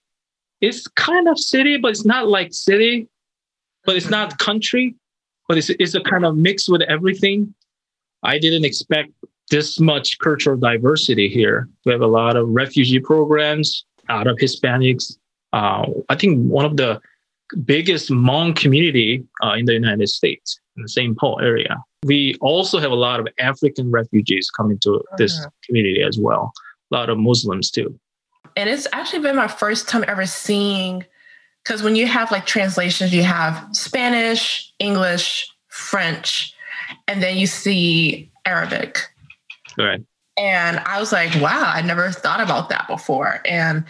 it's kind of city, but it's not like city, but it's not country, but it's, it's a kind of mix with everything. I didn't expect this much cultural diversity here. We have a lot of refugee programs out of Hispanics. Uh, I think one of the biggest Hmong community uh, in the United States in the St. Paul area we also have a lot of African refugees coming to this uh-huh. community as well. A lot of Muslims too. And it's actually been my first time ever seeing, because when you have like translations, you have Spanish, English, French, and then you see Arabic. Right. And I was like, wow, I never thought about that before. And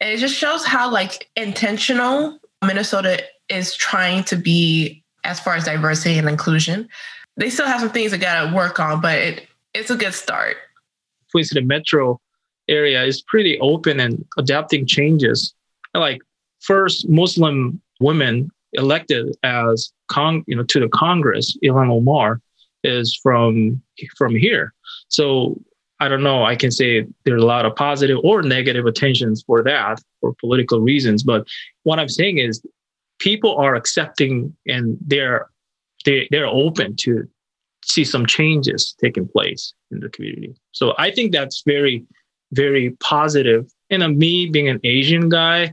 it just shows how like intentional Minnesota is trying to be as far as diversity and inclusion they still have some things they got to work on, but it, it's a good start. Twin City Metro area is pretty open and adapting changes. Like first Muslim women elected as con, you know, to the Congress, Ilhan Omar is from from here. So I don't know. I can say there's a lot of positive or negative attentions for that for political reasons. But what I'm saying is people are accepting and they're they they're open to see some changes taking place in the community. So I think that's very very positive. And uh, me being an Asian guy,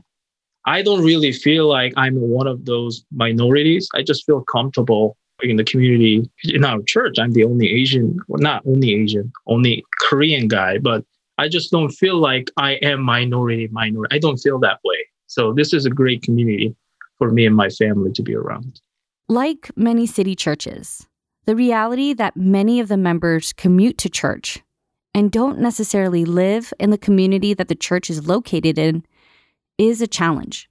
I don't really feel like I'm one of those minorities. I just feel comfortable in the community. In our church, I'm the only Asian, well, not only Asian, only Korean guy, but I just don't feel like I am minority minority. I don't feel that way. So this is a great community for me and my family to be around. Like many city churches, the reality that many of the members commute to church and don't necessarily live in the community that the church is located in is a challenge.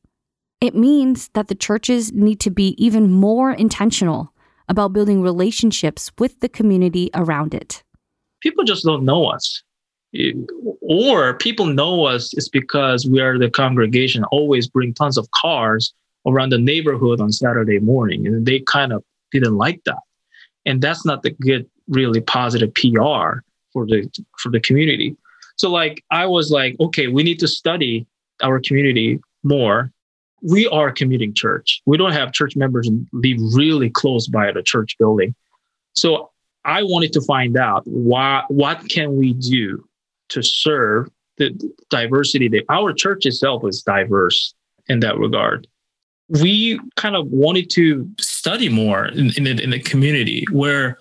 It means that the churches need to be even more intentional about building relationships with the community around it. People just don't know us. Or people know us is because we are the congregation, always bring tons of cars around the neighborhood on Saturday morning. And they kind of didn't like that. And that's not the good, really positive PR for the for the community. So like I was like, okay, we need to study our community more. We are a commuting church. We don't have church members live really close by the church building. So I wanted to find out why what can we do to serve the diversity that our church itself is diverse in that regard we kind of wanted to study more in, in, the, in the community where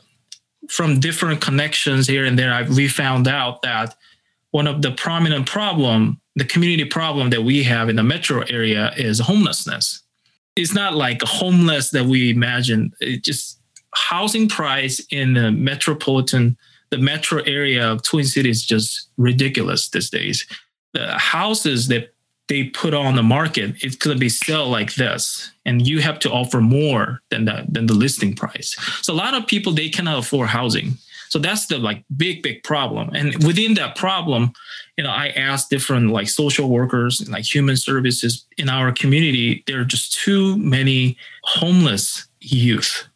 from different connections here and there, I, we found out that one of the prominent problem, the community problem that we have in the metro area is homelessness. It's not like homeless that we imagine. It just housing price in the metropolitan, the metro area of Twin Cities just ridiculous these days. The houses that they put on the market, it's going to be sell like this, and you have to offer more than that than the listing price. So a lot of people they cannot afford housing. So that's the like big big problem. And within that problem, you know, I asked different like social workers and like human services in our community. There are just too many homeless youth,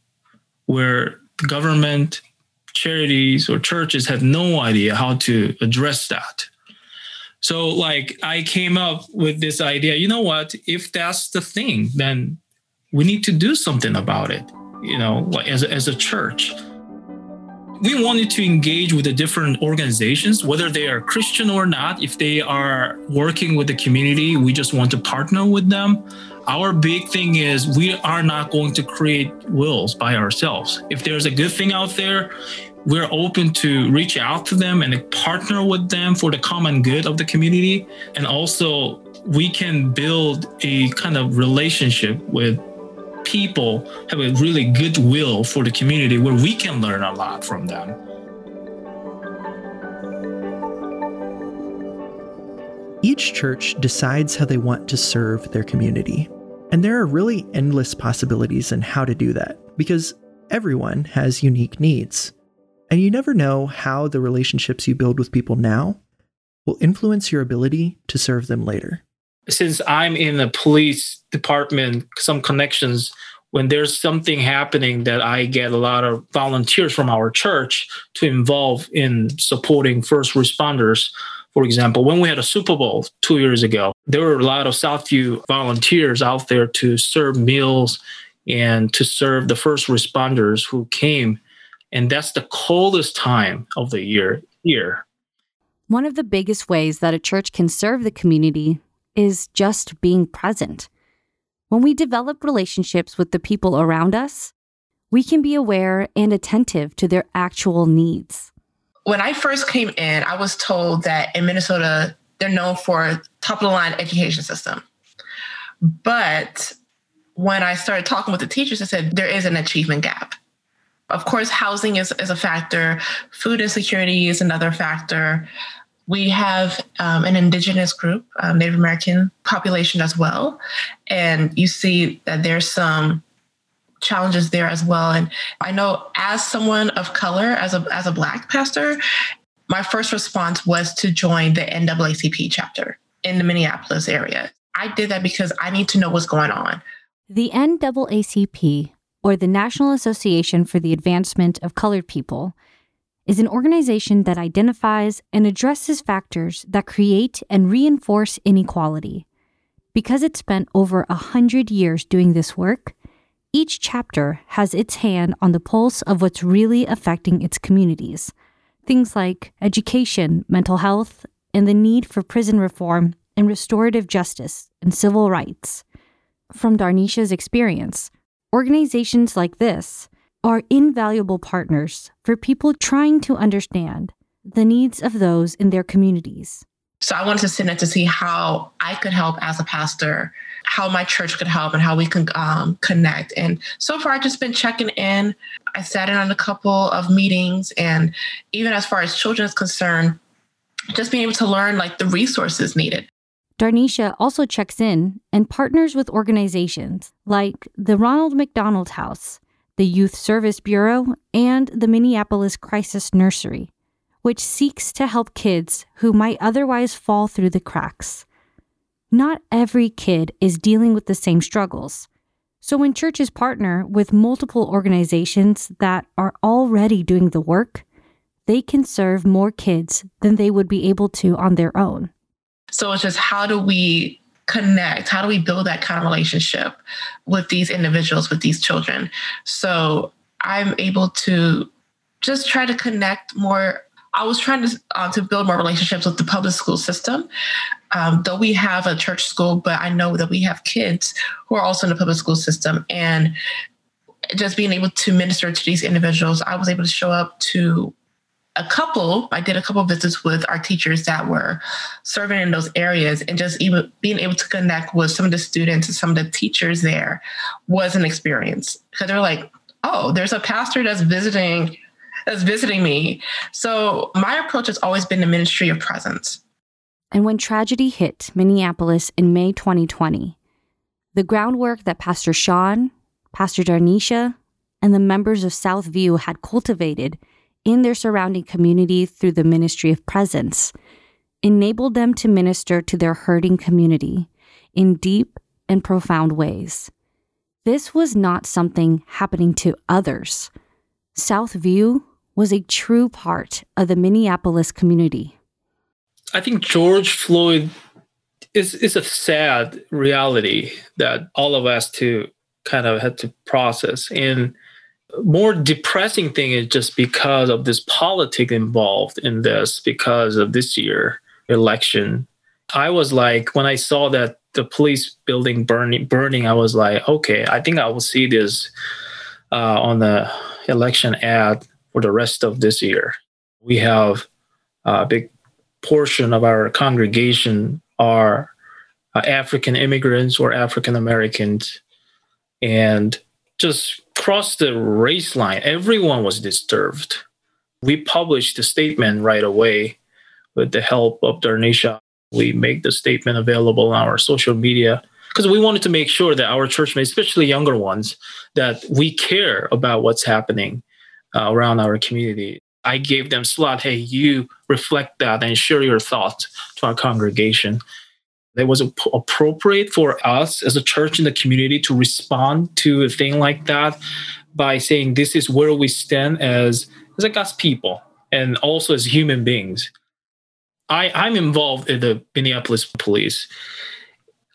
where the government, charities, or churches have no idea how to address that. So like I came up with this idea, you know what? If that's the thing, then we need to do something about it, you know, as, as a church. We wanted to engage with the different organizations, whether they are Christian or not. If they are working with the community, we just want to partner with them. Our big thing is we are not going to create wills by ourselves. If there's a good thing out there, we're open to reach out to them and partner with them for the common good of the community. And also, we can build a kind of relationship with people, have a really good will for the community where we can learn a lot from them. Each church decides how they want to serve their community. And there are really endless possibilities in how to do that because everyone has unique needs. And you never know how the relationships you build with people now will influence your ability to serve them later. Since I'm in the police department, some connections, when there's something happening that I get a lot of volunteers from our church to involve in supporting first responders. For example, when we had a Super Bowl two years ago, there were a lot of Southview volunteers out there to serve meals and to serve the first responders who came and that's the coldest time of the year here. One of the biggest ways that a church can serve the community is just being present. When we develop relationships with the people around us, we can be aware and attentive to their actual needs. When I first came in, I was told that in Minnesota, they're known for top of the line education system. But when I started talking with the teachers, I said there is an achievement gap. Of course, housing is, is a factor, food insecurity is another factor. We have um, an indigenous group, um, Native American population as well. And you see that there's some challenges there as well. And I know as someone of color, as a, as a Black pastor, my first response was to join the NAACP chapter in the Minneapolis area. I did that because I need to know what's going on. The NAACP or the National Association for the Advancement of Colored People, is an organization that identifies and addresses factors that create and reinforce inequality. Because it spent over a hundred years doing this work, each chapter has its hand on the pulse of what's really affecting its communities. Things like education, mental health, and the need for prison reform and restorative justice and civil rights. From Darnisha's experience, Organizations like this are invaluable partners for people trying to understand the needs of those in their communities. So I wanted to sit in to see how I could help as a pastor, how my church could help, and how we can um, connect. And so far, I've just been checking in. I sat in on a couple of meetings, and even as far as children is concerned, just being able to learn like the resources needed. Darnisha also checks in and partners with organizations like the Ronald McDonald House, the Youth Service Bureau, and the Minneapolis Crisis Nursery, which seeks to help kids who might otherwise fall through the cracks. Not every kid is dealing with the same struggles. So when churches partner with multiple organizations that are already doing the work, they can serve more kids than they would be able to on their own. So it's just how do we connect? How do we build that kind of relationship with these individuals, with these children? So I'm able to just try to connect more. I was trying to uh, to build more relationships with the public school system. Um, though we have a church school, but I know that we have kids who are also in the public school system, and just being able to minister to these individuals, I was able to show up to a couple, I did a couple visits with our teachers that were serving in those areas and just even being able to connect with some of the students and some of the teachers there was an experience because they're like, oh, there's a pastor that's visiting that's visiting me. So my approach has always been the ministry of presence. And when tragedy hit Minneapolis in May 2020, the groundwork that Pastor Sean, Pastor Darnisha, and the members of Southview had cultivated in their surrounding community through the ministry of presence enabled them to minister to their hurting community in deep and profound ways. This was not something happening to others. Southview was a true part of the Minneapolis community. I think George Floyd is is a sad reality that all of us to kind of had to process. And more depressing thing is just because of this politics involved in this, because of this year election. I was like, when I saw that the police building burning, burning, I was like, okay, I think I will see this uh, on the election ad for the rest of this year. We have a big portion of our congregation are uh, African immigrants or African Americans, and just cross the race line. Everyone was disturbed. We published the statement right away with the help of Darnisha. We make the statement available on our social media because we wanted to make sure that our churchmen, especially younger ones, that we care about what's happening uh, around our community. I gave them slot, hey, you reflect that and share your thoughts to our congregation. It was appropriate for us as a church in the community to respond to a thing like that by saying this is where we stand as as a God's people and also as human beings. I, I'm involved in the Minneapolis police.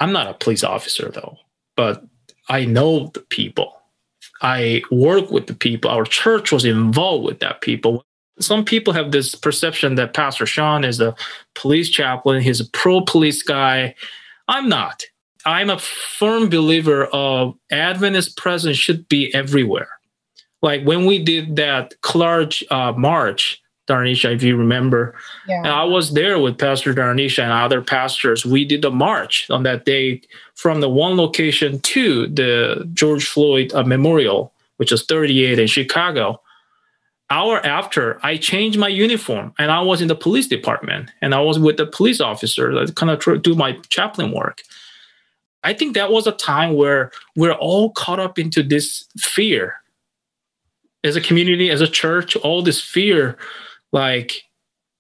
I'm not a police officer though, but I know the people. I work with the people. Our church was involved with that people some people have this perception that Pastor Sean is a police chaplain, he's a pro police guy. I'm not. I'm a firm believer of Adventist presence should be everywhere. Like when we did that Clark uh, march, Darnisha, if you remember, yeah. I was there with Pastor Darnisha and other pastors. We did a march on that day from the one location to the George Floyd uh, Memorial, which is 38 in Chicago hour after I changed my uniform and I was in the police department and I was with the police officer that kind of do my chaplain work. I think that was a time where we're all caught up into this fear as a community, as a church, all this fear, like,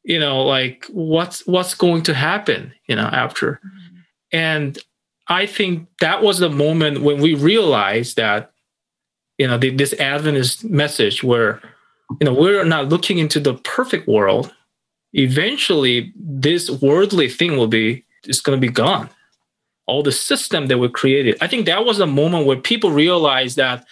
you know, like what's what's going to happen, you know, after. Mm-hmm. And I think that was the moment when we realized that, you know, the, this Adventist message where you know we're not looking into the perfect world. Eventually this worldly thing will be it's going to be gone. All the system that we created. I think that was a moment where people realized that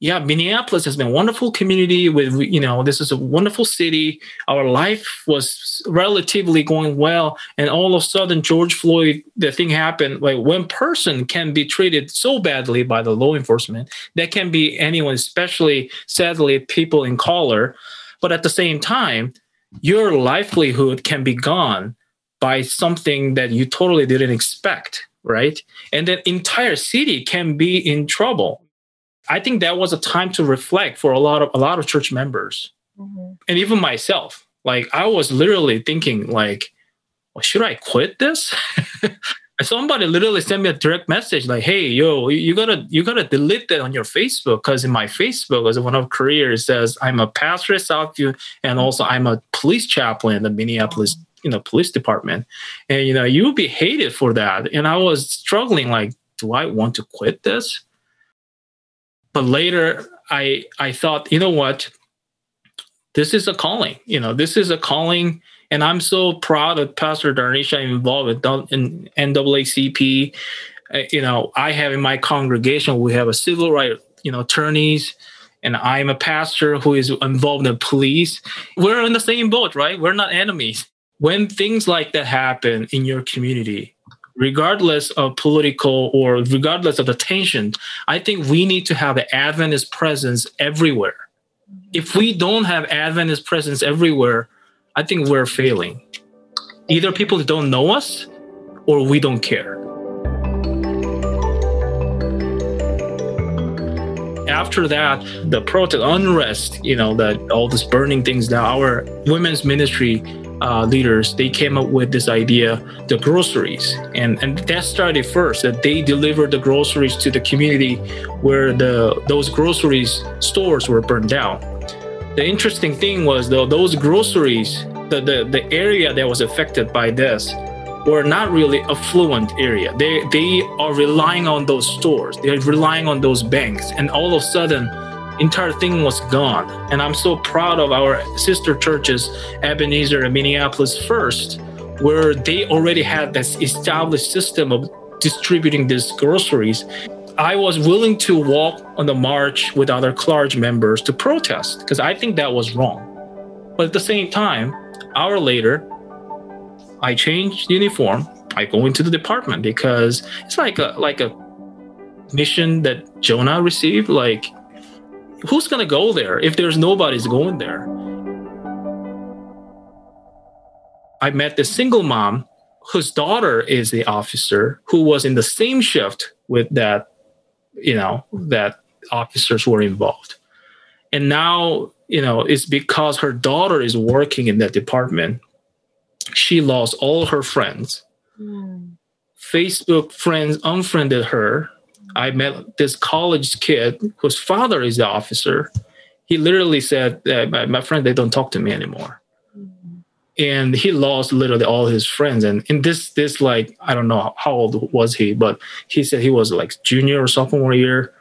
yeah, Minneapolis has been a wonderful community with, you know, this is a wonderful city. Our life was relatively going well. And all of a sudden, George Floyd, the thing happened. Like one person can be treated so badly by the law enforcement. That can be anyone, especially sadly, people in color. But at the same time, your livelihood can be gone by something that you totally didn't expect right and the entire city can be in trouble I think that was a time to reflect for a lot of a lot of church members, mm-hmm. and even myself. Like I was literally thinking, like, well, should I quit this? *laughs* Somebody literally sent me a direct message, like, "Hey, yo, you gotta you gotta delete that on your Facebook because in my Facebook, as one of careers, says I'm a pastor at Southview and also I'm a police chaplain in the Minneapolis." You know, police department, and you know, you will be hated for that. And I was struggling, like, do I want to quit this? But later I I thought, you know what? This is a calling. You know, this is a calling, and I'm so proud of Pastor Darnisha involved in NAACP. Uh, you know, I have in my congregation we have a civil right you know attorneys and I'm a pastor who is involved in police. We're in the same boat, right? We're not enemies. When things like that happen in your community, regardless of political or regardless of the tension, I think we need to have an Adventist presence everywhere. If we don't have Adventist presence everywhere, I think we're failing. Either people don't know us or we don't care. After that, the protest unrest, you know, that all this burning things down, our women's ministry uh, leaders, they came up with this idea, the groceries. And, and that started first, that they delivered the groceries to the community where the those groceries stores were burned down. The interesting thing was though those groceries, the, the, the area that was affected by this were not really affluent area. They they are relying on those stores. They're relying on those banks. And all of a sudden entire thing was gone. And I'm so proud of our sister churches, Ebenezer and Minneapolis First, where they already had this established system of distributing these groceries. I was willing to walk on the march with other Clarge members to protest because I think that was wrong. But at the same time, hour later, I changed uniform. I go into the department because it's like a like a mission that Jonah received. Like who's going to go there if there's nobody's going there? I met the single mom whose daughter is the officer who was in the same shift with that, you know, that officers were involved. And now, you know, it's because her daughter is working in that department. She lost all her friends. Mm. Facebook friends unfriended her I met this college kid whose father is the officer. He literally said, my, my friend, they don't talk to me anymore. And he lost literally all his friends. And in this, this like, I don't know how old was he, but he said he was like junior or sophomore year,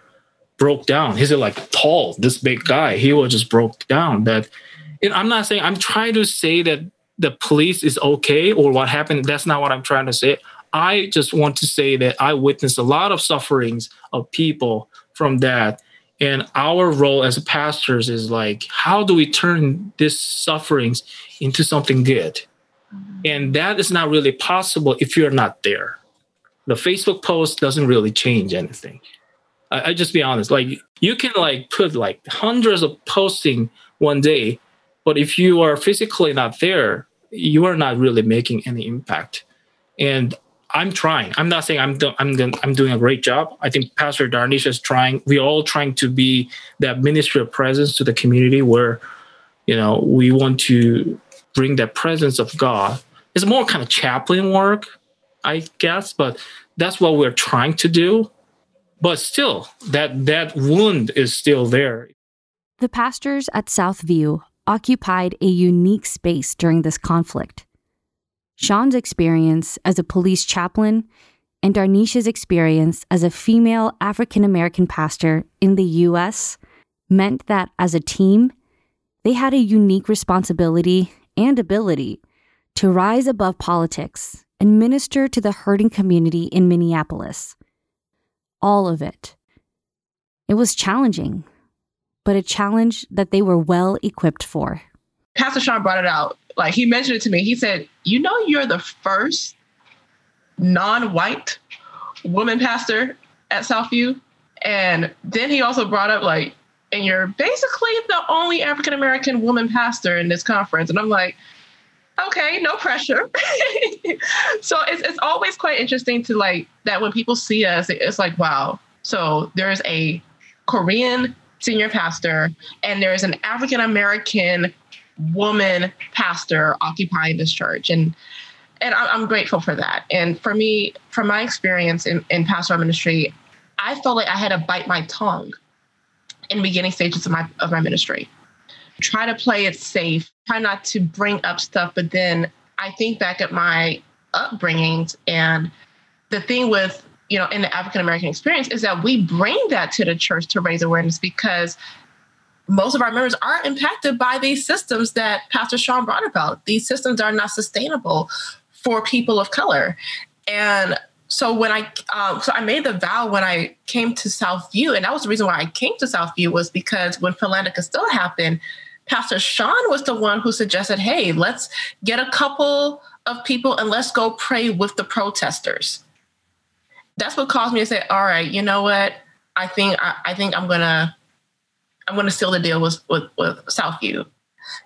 broke down. He's like tall, this big guy. He was just broke down. That, and I'm not saying I'm trying to say that the police is okay or what happened. That's not what I'm trying to say. I just want to say that I witnessed a lot of sufferings of people from that. And our role as pastors is like, how do we turn these sufferings into something good? Mm-hmm. And that is not really possible if you're not there. The Facebook post doesn't really change anything. I, I just be honest. Like you can like put like hundreds of posting one day, but if you are physically not there, you are not really making any impact. And I'm trying. I'm not saying I'm do, I'm I'm doing a great job. I think Pastor Darnisha is trying. We're all trying to be that ministry of presence to the community where, you know, we want to bring that presence of God. It's more kind of chaplain work, I guess, but that's what we're trying to do. But still, that that wound is still there. The pastors at Southview occupied a unique space during this conflict. Sean's experience as a police chaplain and Darnisha's experience as a female African American pastor in the U.S. meant that as a team, they had a unique responsibility and ability to rise above politics and minister to the hurting community in Minneapolis. All of it. It was challenging, but a challenge that they were well equipped for. Pastor Sean brought it out like he mentioned it to me. He said, "You know, you're the first non-white woman pastor at Southview." And then he also brought up like, and you're basically the only African American woman pastor in this conference. And I'm like, okay, no pressure. *laughs* so it's it's always quite interesting to like that when people see us, it's like, wow. So there's a Korean senior pastor and there's an African American woman pastor occupying this church and and I'm grateful for that. And for me, from my experience in, in pastoral ministry, I felt like I had to bite my tongue in beginning stages of my of my ministry. Try to play it safe, try not to bring up stuff, but then I think back at my upbringings and the thing with you know in the African American experience is that we bring that to the church to raise awareness because most of our members are impacted by these systems that Pastor Sean brought about. These systems are not sustainable for people of color. And so when I um, so I made the vow when I came to Southview, and that was the reason why I came to Southview was because when Philando Castile happened, Pastor Sean was the one who suggested, "Hey, let's get a couple of people and let's go pray with the protesters." That's what caused me to say, "All right, you know what? I think I, I think I'm gonna I'm going to seal the deal with, with, with Southview,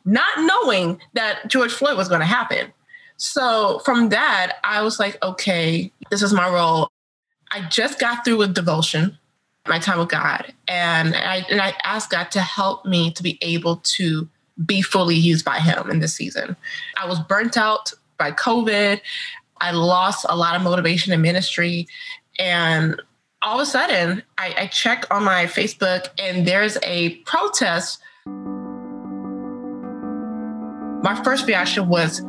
not knowing that George Floyd was going to happen. So from that, I was like, okay, this is my role. I just got through with devotion, my time with God, and I and I asked God to help me to be able to be fully used by Him in this season. I was burnt out by COVID. I lost a lot of motivation in ministry, and all of a sudden, I, I check on my Facebook, and there's a protest. My first reaction was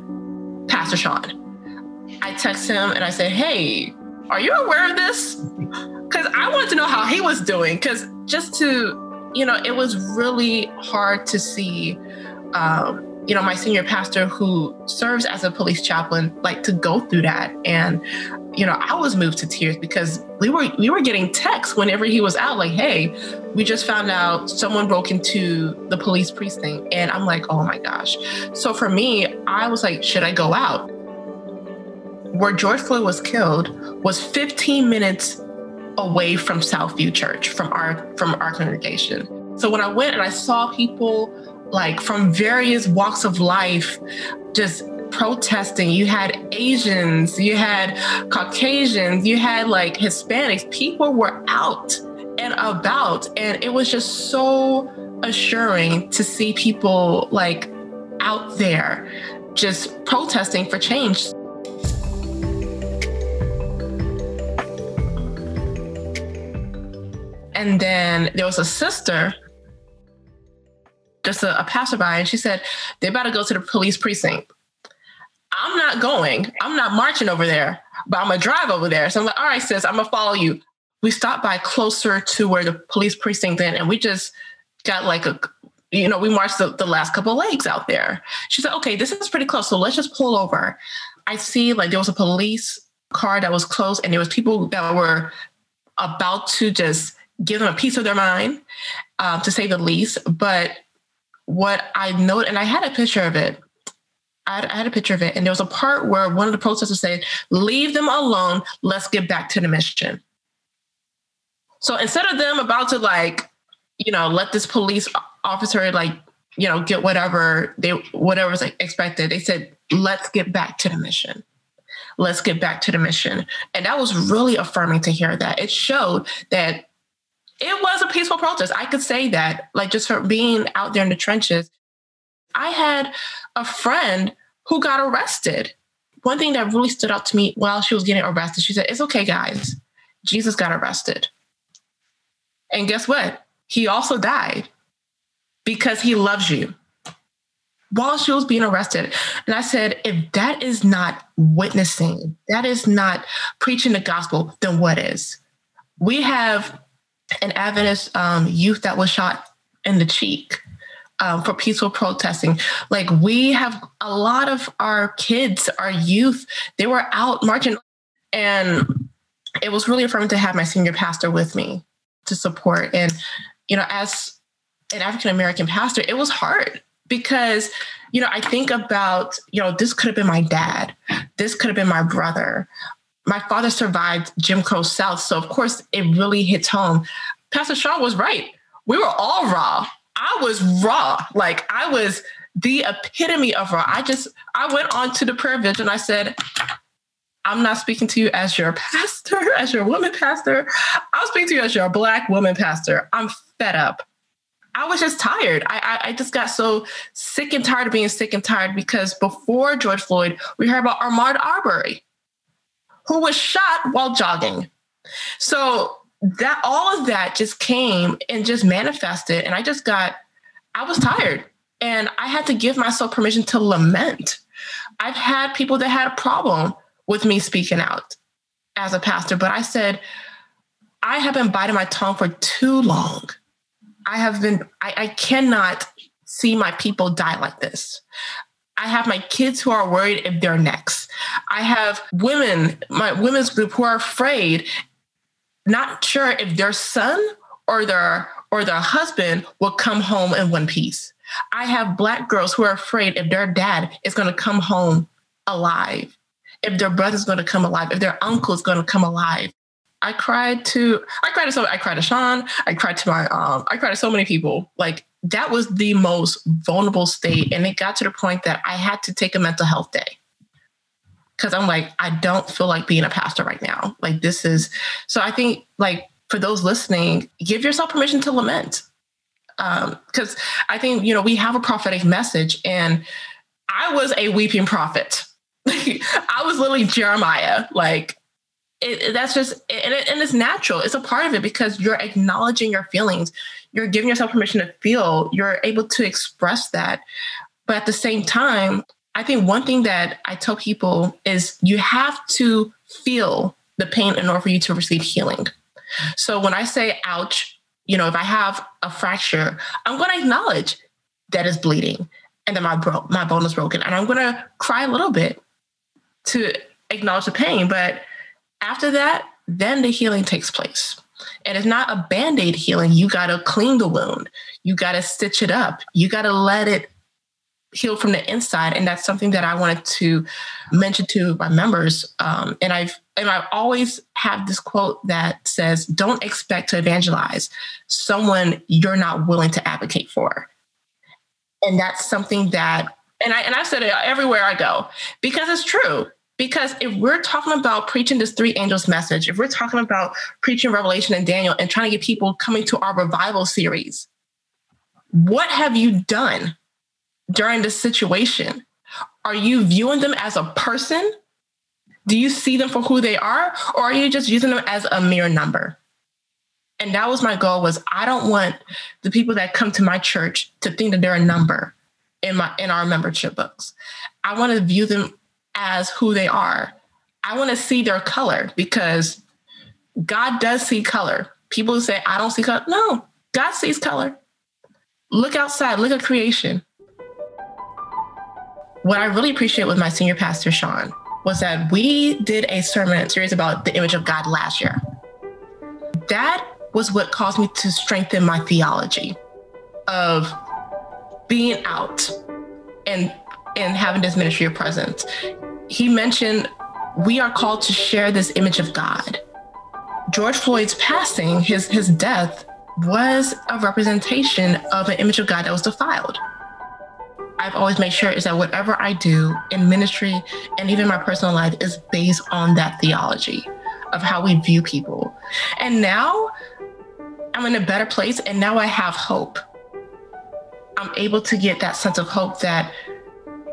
Pastor Sean. I text him and I said, Hey, are you aware of this? Because I wanted to know how he was doing. Because just to, you know, it was really hard to see, um, you know, my senior pastor who serves as a police chaplain, like to go through that. And, you know, I was moved to tears because we were we were getting texts whenever he was out, like, "Hey, we just found out someone broke into the police precinct," and I'm like, "Oh my gosh!" So for me, I was like, "Should I go out?" where George Floyd was killed was 15 minutes away from Southview Church, from our from our congregation. So when I went and I saw people like from various walks of life just protesting, you had Asians, you had Caucasians, you had like Hispanics, people were out and about and it was just so assuring to see people like out there just protesting for change. And then there was a sister, just a, a passerby, and she said, they better go to the police precinct. I'm not going. I'm not marching over there, but I'm gonna drive over there. So I'm like, all right, sis, I'm gonna follow you. We stopped by closer to where the police precinct then, and we just got like a, you know, we marched the, the last couple of legs out there. She said, okay, this is pretty close, so let's just pull over. I see like there was a police car that was close, and there was people that were about to just give them a piece of their mind, uh, to say the least. But what I noted, and I had a picture of it. I had, a picture of it, and there was a part where one of the protesters said, "Leave them alone. Let's get back to the mission." So instead of them about to like, you know, let this police officer like, you know, get whatever they whatever's expected, they said, "Let's get back to the mission." Let's get back to the mission. And that was really affirming to hear that. It showed that it was a peaceful protest. I could say that, like just for being out there in the trenches. I had a friend who got arrested. One thing that really stood out to me while she was getting arrested, she said, It's okay, guys. Jesus got arrested. And guess what? He also died because he loves you while she was being arrested. And I said, if that is not witnessing, that is not preaching the gospel, then what is? We have an Adventist um, youth that was shot in the cheek um, for peaceful protesting. Like we have a lot of our kids, our youth, they were out marching. And it was really affirming to have my senior pastor with me to support. And, you know, as an African American pastor, it was hard because, you know, I think about, you know, this could have been my dad, this could have been my brother my father survived Jim Crow South. So, of course, it really hits home. Pastor Sean was right. We were all raw. I was raw. Like, I was the epitome of raw. I just, I went on to the prayer vigil and I said, I'm not speaking to you as your *laughs* pastor, as your woman pastor. I'm speaking to you as your black woman pastor. I'm fed up. I was just tired. I, I, I, just got so sick and tired of being sick and tired because before George Floyd, we heard about Ahmaud Arbery who was shot while jogging. So that all of that just came and just manifested. And I just got, I was tired and I had to give myself permission to lament. I've had people that had a problem with me speaking out as a pastor, but I said, I have been biting my tongue for too long. I have been, I, I cannot see my people die like this. I have my kids who are worried if they're next. I have women, my women's group who are afraid, not sure if their son or their or their husband will come home in one piece. I have black girls who are afraid if their dad is going to come home alive, if their brother's going to come alive, if their uncle is going to come alive. I cried to I cried to so I cried to Sean. I cried to my um I cried to so many people. Like that was the most vulnerable state, and it got to the point that I had to take a mental health day because I'm like I don't feel like being a pastor right now. Like this is so I think like for those listening, give yourself permission to lament because um, I think you know we have a prophetic message, and I was a weeping prophet. *laughs* I was literally Jeremiah. Like it, that's just and, it, and it's natural. It's a part of it because you're acknowledging your feelings. You're giving yourself permission to feel. You're able to express that, but at the same time, I think one thing that I tell people is you have to feel the pain in order for you to receive healing. So when I say ouch, you know, if I have a fracture, I'm going to acknowledge that it's bleeding and that my bro- my bone is broken, and I'm going to cry a little bit to acknowledge the pain. But after that, then the healing takes place. And it's not a band aid healing. You got to clean the wound. You got to stitch it up. You got to let it heal from the inside. And that's something that I wanted to mention to my members. Um, and I've and I always have this quote that says, "Don't expect to evangelize someone you're not willing to advocate for." And that's something that, and I and I said it everywhere I go because it's true. Because if we're talking about preaching this three angels message, if we're talking about preaching Revelation and Daniel and trying to get people coming to our revival series, what have you done during this situation? Are you viewing them as a person? Do you see them for who they are? Or are you just using them as a mere number? And that was my goal was I don't want the people that come to my church to think that they're a number in my in our membership books. I want to view them as who they are. I want to see their color because God does see color. People say, I don't see color. No, God sees color. Look outside, look at creation. What I really appreciate with my senior pastor, Sean, was that we did a sermon series about the image of God last year. That was what caused me to strengthen my theology of being out and and having this ministry of presence he mentioned we are called to share this image of God. George Floyd's passing, his, his death, was a representation of an image of God that was defiled. I've always made sure is that whatever I do in ministry and even my personal life is based on that theology of how we view people. And now I'm in a better place and now I have hope. I'm able to get that sense of hope that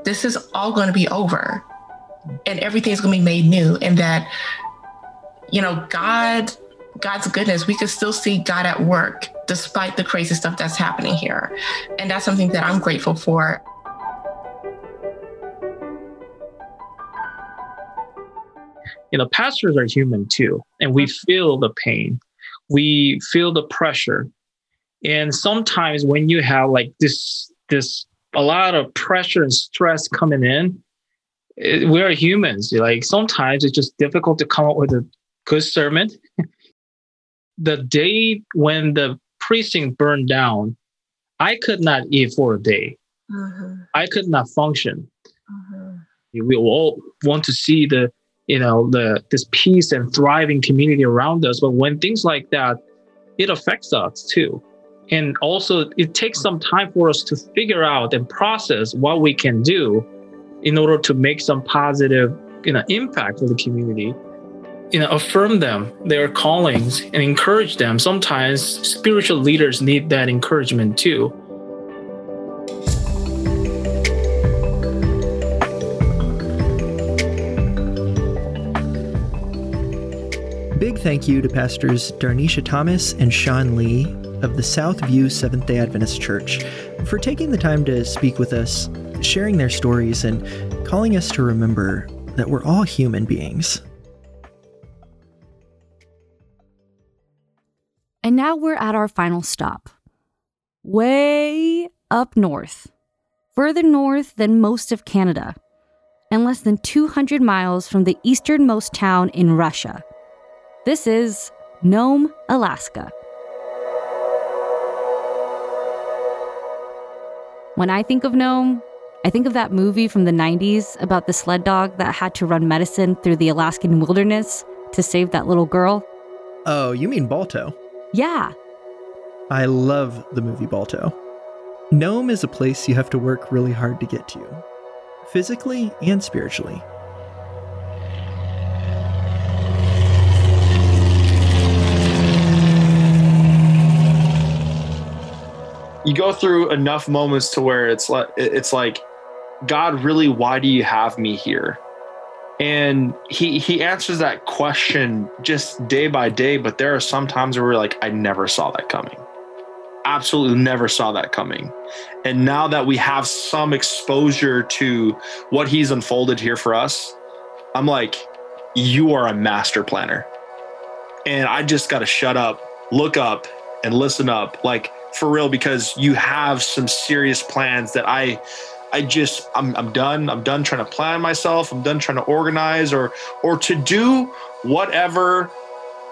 this is all going to be over and everything's going to be made new and that you know god god's goodness we can still see god at work despite the crazy stuff that's happening here and that's something that i'm grateful for you know pastors are human too and we feel the pain we feel the pressure and sometimes when you have like this this a lot of pressure and stress coming in it, we are humans. Like sometimes it's just difficult to come up with a good sermon. *laughs* the day when the precinct burned down, I could not eat for a day. Mm-hmm. I could not function. Mm-hmm. We all want to see the, you know, the this peace and thriving community around us. But when things like that, it affects us too. And also, it takes some time for us to figure out and process what we can do in order to make some positive you know impact for the community you know affirm them their callings and encourage them sometimes spiritual leaders need that encouragement too Big thank you to Pastors Darnisha Thomas and Sean Lee of the Southview Seventh day Adventist Church for taking the time to speak with us sharing their stories and calling us to remember that we're all human beings. And now we're at our final stop. Way up north, further north than most of Canada, and less than 200 miles from the easternmost town in Russia. This is Nome, Alaska. When I think of Nome, I think of that movie from the 90s about the sled dog that had to run medicine through the Alaskan wilderness to save that little girl. Oh, you mean Balto? Yeah. I love the movie Balto. Nome is a place you have to work really hard to get to, physically and spiritually. You go through enough moments to where it's like it's like, God, really, why do you have me here? And he he answers that question just day by day, but there are some times where we're like, I never saw that coming absolutely never saw that coming. And now that we have some exposure to what he's unfolded here for us, I'm like, you are a master planner. And I just got to shut up, look up, and listen up. Like, for real, because you have some serious plans that I. I just I'm I'm done. I'm done trying to plan myself. I'm done trying to organize or or to do whatever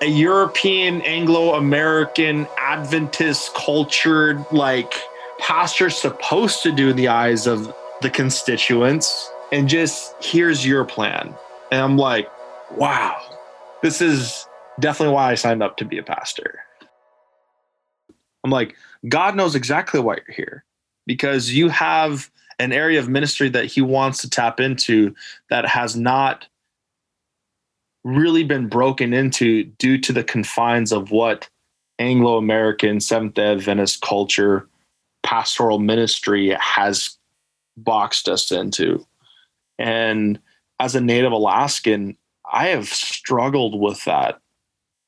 a European, Anglo American, Adventist cultured, like pastor supposed to do in the eyes of the constituents. And just here's your plan. And I'm like, wow, this is definitely why I signed up to be a pastor. I'm like, God knows exactly why you're here because you have an area of ministry that He wants to tap into that has not really been broken into due to the confines of what Anglo American Seventh day Adventist culture, pastoral ministry has boxed us into. And as a native Alaskan, I have struggled with that.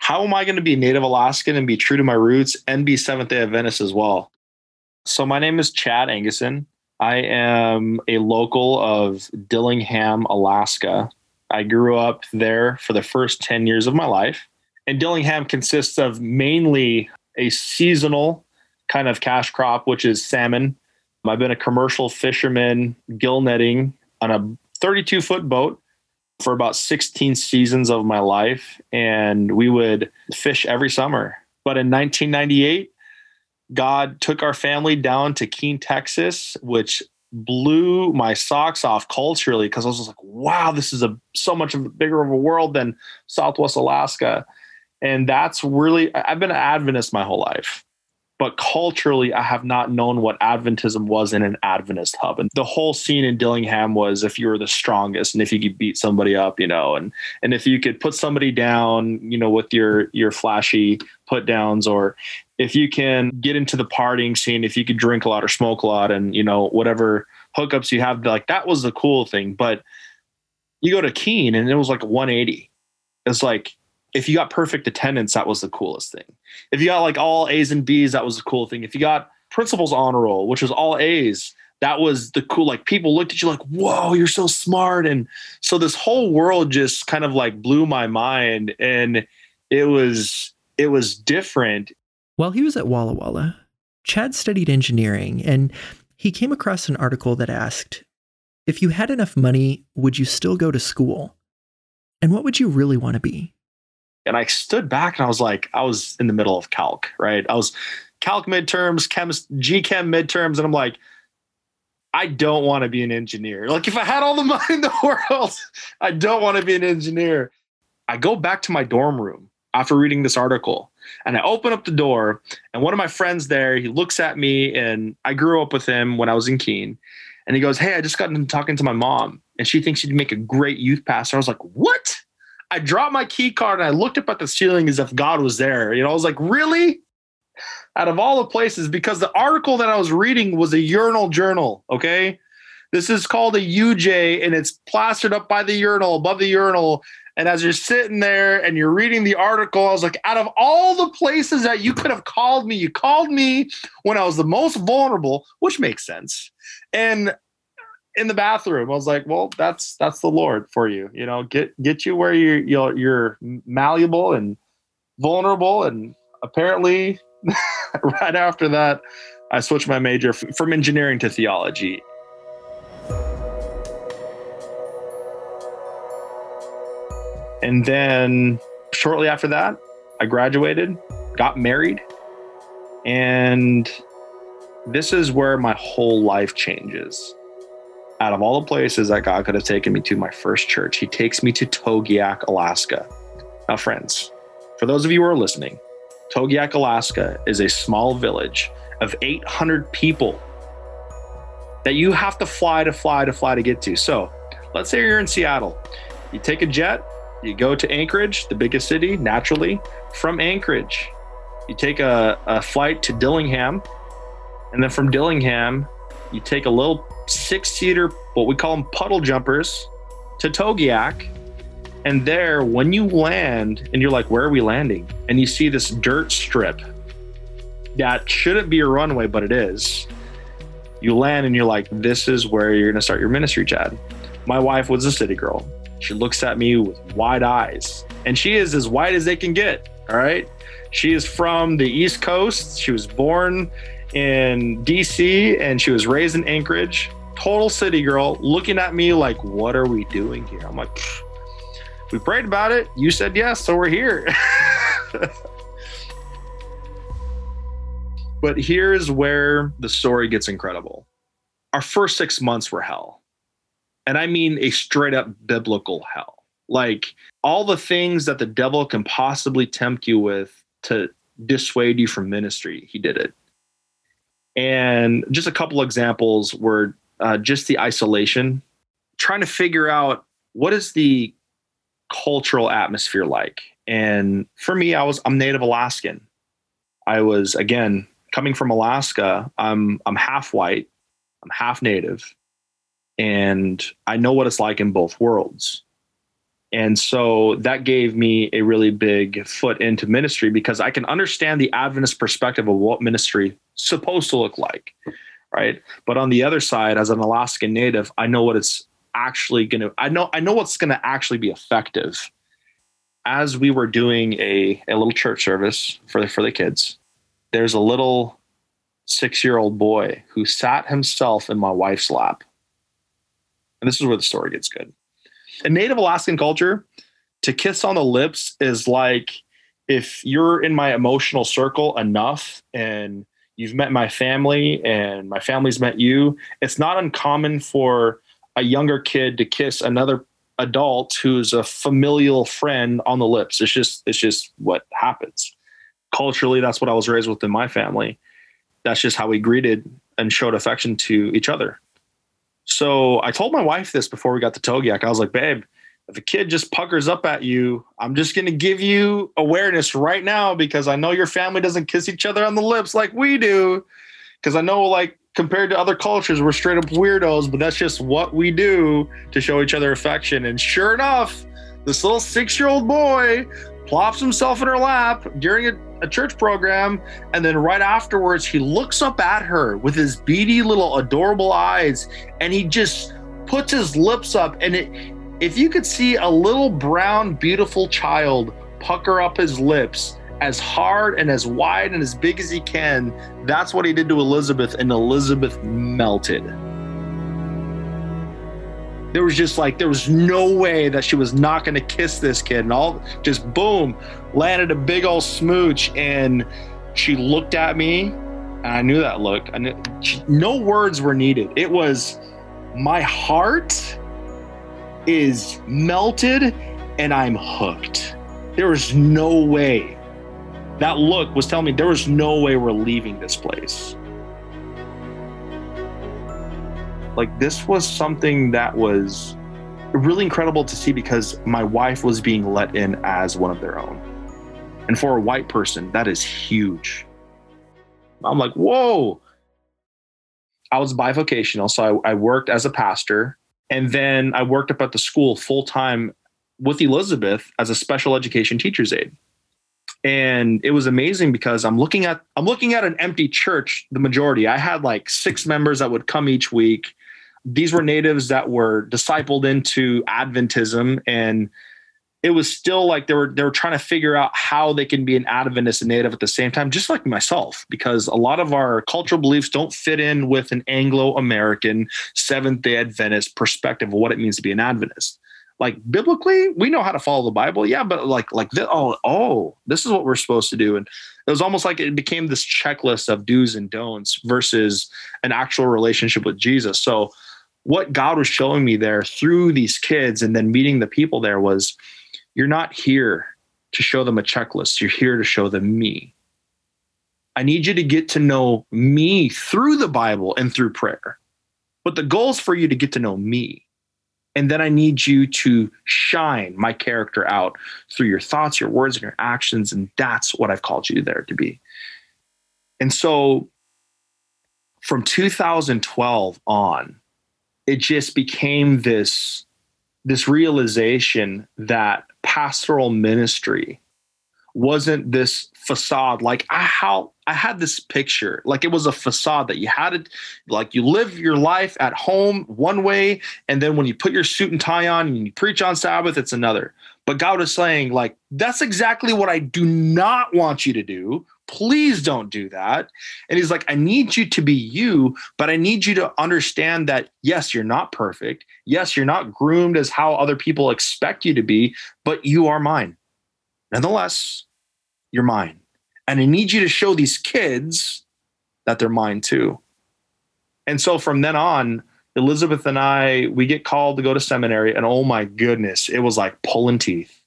How am I going to be native Alaskan and be true to my roots and be Seventh day Adventist as well? So, my name is Chad Anguson. I am a local of Dillingham, Alaska. I grew up there for the first 10 years of my life. And Dillingham consists of mainly a seasonal kind of cash crop, which is salmon. I've been a commercial fisherman, gill netting on a 32 foot boat for about 16 seasons of my life. And we would fish every summer. But in 1998, God took our family down to Keene, Texas, which blew my socks off culturally because I was like, wow, this is a so much bigger of a world than Southwest Alaska. And that's really I've been an Adventist my whole life. But culturally, I have not known what Adventism was in an Adventist hub. And the whole scene in Dillingham was if you were the strongest and if you could beat somebody up, you know, and and if you could put somebody down, you know, with your your flashy put downs, or if you can get into the partying scene, if you could drink a lot or smoke a lot and, you know, whatever hookups you have, like that was the cool thing. But you go to Keene and it was like 180. It's like, if you got perfect attendance, that was the coolest thing. If you got like all A's and B's, that was the cool thing. If you got principal's honor roll, which was all A's, that was the cool. Like people looked at you like, whoa, you're so smart. And so this whole world just kind of like blew my mind. And it was, it was different. While he was at Walla Walla, Chad studied engineering and he came across an article that asked If you had enough money, would you still go to school? And what would you really want to be? And I stood back and I was like, I was in the middle of calc, right? I was calc midterms, chem, GChem midterms, and I'm like, I don't want to be an engineer. Like, if I had all the *laughs* money in the world, I don't want to be an engineer. I go back to my dorm room after reading this article and I open up the door, and one of my friends there, he looks at me, and I grew up with him when I was in Keene. And he goes, Hey, I just got into talking to my mom, and she thinks you'd make a great youth pastor. I was like, What? I dropped my key card and I looked up at the ceiling as if God was there. You know, I was like, Really? Out of all the places, because the article that I was reading was a urinal journal. Okay. This is called a UJ and it's plastered up by the urinal, above the urinal. And as you're sitting there and you're reading the article, I was like, out of all the places that you could have called me, you called me when I was the most vulnerable, which makes sense. And in the bathroom, I was like, well, that's that's the Lord for you. You know, get get you where you're you're, you're malleable and vulnerable. And apparently, *laughs* right after that, I switched my major from engineering to theology. And then shortly after that, I graduated, got married, and this is where my whole life changes. Out of all the places that God could have taken me to, my first church, He takes me to Togiak, Alaska. Now, friends, For those of you who are listening, Togiak, Alaska is a small village of 800 people that you have to fly to fly to fly to get to. So let's say you're in Seattle. You take a jet, you go to Anchorage, the biggest city, naturally. From Anchorage, you take a, a flight to Dillingham. And then from Dillingham, you take a little six seater, what we call them puddle jumpers, to Togiak. And there, when you land, and you're like, where are we landing? And you see this dirt strip that shouldn't be a runway, but it is. You land and you're like, this is where you're going to start your ministry, Chad. My wife was a city girl. She looks at me with wide eyes, and she is as white as they can get. All right. She is from the East Coast. She was born in DC and she was raised in Anchorage. Total city girl looking at me like, what are we doing here? I'm like, we prayed about it. You said yes, so we're here. *laughs* but here's where the story gets incredible. Our first six months were hell. And I mean a straight up biblical hell. Like all the things that the devil can possibly tempt you with to dissuade you from ministry, he did it. And just a couple examples were uh, just the isolation, trying to figure out what is the cultural atmosphere like. And for me, I was I'm Native Alaskan. I was again coming from Alaska. I'm I'm half white, I'm half Native, and I know what it's like in both worlds. And so that gave me a really big foot into ministry because I can understand the Adventist perspective of what ministry supposed to look like, right? But on the other side, as an Alaskan native, I know what it's actually going to. I know I know what's going to actually be effective. As we were doing a a little church service for the for the kids, there's a little six year old boy who sat himself in my wife's lap, and this is where the story gets good in Native Alaskan culture, to kiss on the lips is like if you're in my emotional circle enough and you've met my family and my family's met you, it's not uncommon for a younger kid to kiss another adult who's a familial friend on the lips. It's just it's just what happens. Culturally, that's what I was raised with in my family. That's just how we greeted and showed affection to each other. So I told my wife this before we got to Togiak. I was like, babe, if a kid just puckers up at you, I'm just going to give you awareness right now because I know your family doesn't kiss each other on the lips like we do. Because I know, like, compared to other cultures, we're straight up weirdos, but that's just what we do to show each other affection. And sure enough, this little six year old boy plops himself in her lap during a a church program, and then right afterwards, he looks up at her with his beady little adorable eyes, and he just puts his lips up. And it, if you could see a little brown, beautiful child pucker up his lips as hard and as wide and as big as he can, that's what he did to Elizabeth, and Elizabeth melted there was just like there was no way that she was not going to kiss this kid. And all just boom landed a big old smooch and she looked at me and i knew that look. She, no words were needed. It was my heart is melted and i'm hooked. There was no way. That look was telling me there was no way we're leaving this place like this was something that was really incredible to see because my wife was being let in as one of their own. And for a white person, that is huge. I'm like, whoa. I was bivocational. So I, I worked as a pastor. And then I worked up at the school full time with Elizabeth as a special education teacher's aide. And it was amazing because I'm looking at I'm looking at an empty church, the majority. I had like six members that would come each week these were natives that were discipled into Adventism and it was still like they were they were trying to figure out how they can be an Adventist and native at the same time, just like myself, because a lot of our cultural beliefs don't fit in with an Anglo-American Seventh Day Adventist perspective of what it means to be an Adventist. Like biblically, we know how to follow the Bible, yeah, but like like this, oh oh, this is what we're supposed to do, and it was almost like it became this checklist of do's and don'ts versus an actual relationship with Jesus. So what God was showing me there through these kids and then meeting the people there was you're not here to show them a checklist. You're here to show them me. I need you to get to know me through the Bible and through prayer. But the goal is for you to get to know me. And then I need you to shine my character out through your thoughts, your words, and your actions. And that's what I've called you there to be. And so from 2012 on, it just became this, this realization that pastoral ministry wasn't this facade. Like I how I had this picture. Like it was a facade that you had it like you live your life at home one way and then when you put your suit and tie on and you preach on Sabbath it's another. But God is saying like that's exactly what I do not want you to do please don't do that and he's like I need you to be you but I need you to understand that yes you're not perfect yes you're not groomed as how other people expect you to be but you are mine nonetheless you're mine. And I need you to show these kids that they're mine too. And so from then on, Elizabeth and I, we get called to go to seminary. And oh my goodness, it was like pulling teeth.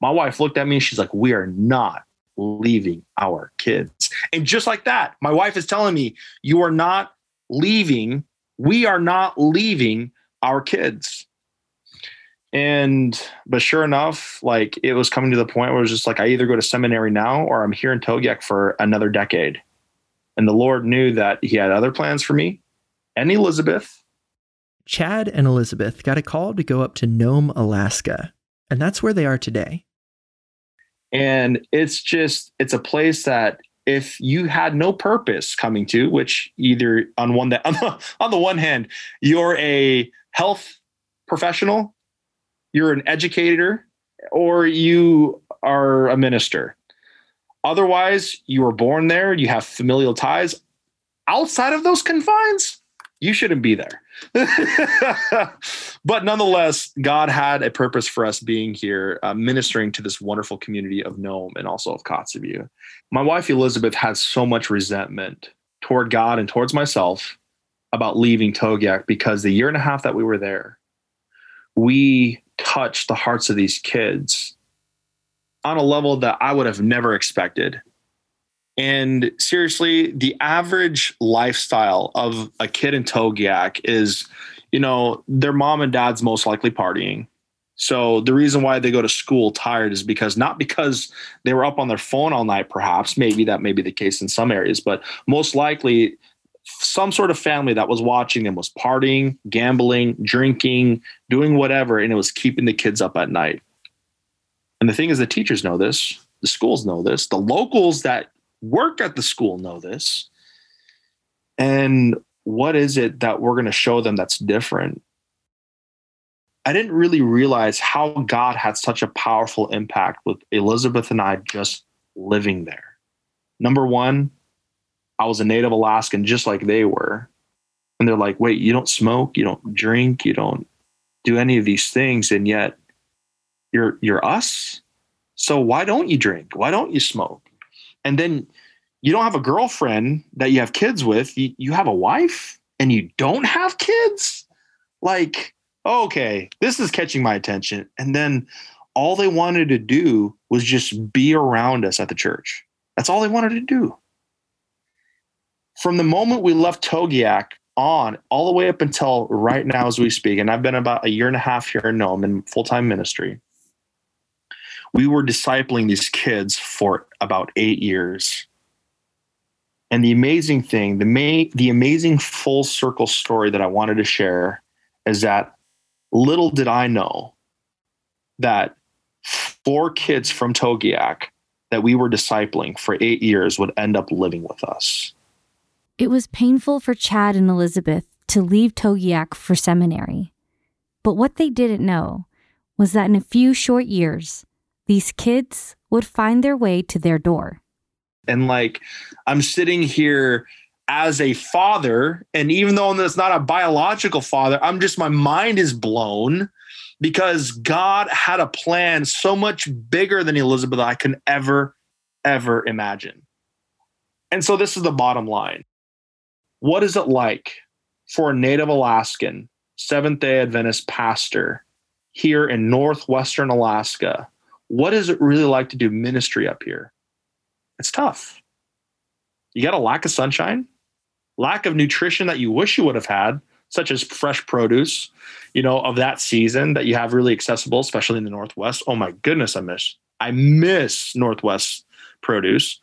My wife looked at me and she's like, We are not leaving our kids. And just like that, my wife is telling me, You are not leaving. We are not leaving our kids. And but sure enough, like it was coming to the point where it was just like I either go to seminary now or I'm here in Togiak for another decade. And the Lord knew that He had other plans for me and Elizabeth. Chad and Elizabeth got a call to go up to Nome, Alaska, and that's where they are today. And it's just it's a place that if you had no purpose coming to, which either on one that *laughs* on the, on the one hand you're a health professional you're an educator or you are a minister. Otherwise, you were born there, you have familial ties. Outside of those confines, you shouldn't be there. *laughs* but nonetheless, God had a purpose for us being here, uh, ministering to this wonderful community of Nome and also of Kotzebue. My wife Elizabeth had so much resentment toward God and towards myself about leaving Togiak because the year and a half that we were there, we touched the hearts of these kids on a level that I would have never expected. And seriously, the average lifestyle of a kid in Togiak is, you know, their mom and dad's most likely partying. So the reason why they go to school tired is because not because they were up on their phone all night, perhaps, maybe that may be the case in some areas, but most likely some sort of family that was watching them was partying, gambling, drinking, doing whatever, and it was keeping the kids up at night. And the thing is, the teachers know this, the schools know this, the locals that work at the school know this. And what is it that we're going to show them that's different? I didn't really realize how God had such a powerful impact with Elizabeth and I just living there. Number one, I was a native Alaskan just like they were. And they're like, wait, you don't smoke, you don't drink, you don't do any of these things, and yet you're you're us. So why don't you drink? Why don't you smoke? And then you don't have a girlfriend that you have kids with. You, you have a wife and you don't have kids? Like, okay, this is catching my attention. And then all they wanted to do was just be around us at the church. That's all they wanted to do from the moment we left Togiak on all the way up until right now as we speak, and I've been about a year and a half here in Nome in full time ministry, we were discipling these kids for about eight years. And the amazing thing, the the amazing full circle story that I wanted to share is that little did I know that four kids from Togiak that we were discipling for eight years would end up living with us. It was painful for Chad and Elizabeth to leave Togiak for seminary. But what they didn't know was that in a few short years, these kids would find their way to their door. And like, I'm sitting here as a father, and even though it's not a biological father, I'm just, my mind is blown because God had a plan so much bigger than Elizabeth I can ever, ever imagine. And so this is the bottom line. What is it like for a native Alaskan, Seventh day Adventist pastor here in Northwestern Alaska, what is it really like to do ministry up here? It's tough. You got a lack of sunshine, lack of nutrition that you wish you would have had, such as fresh produce, you know, of that season that you have really accessible, especially in the Northwest. Oh my goodness, I miss, I miss Northwest produce.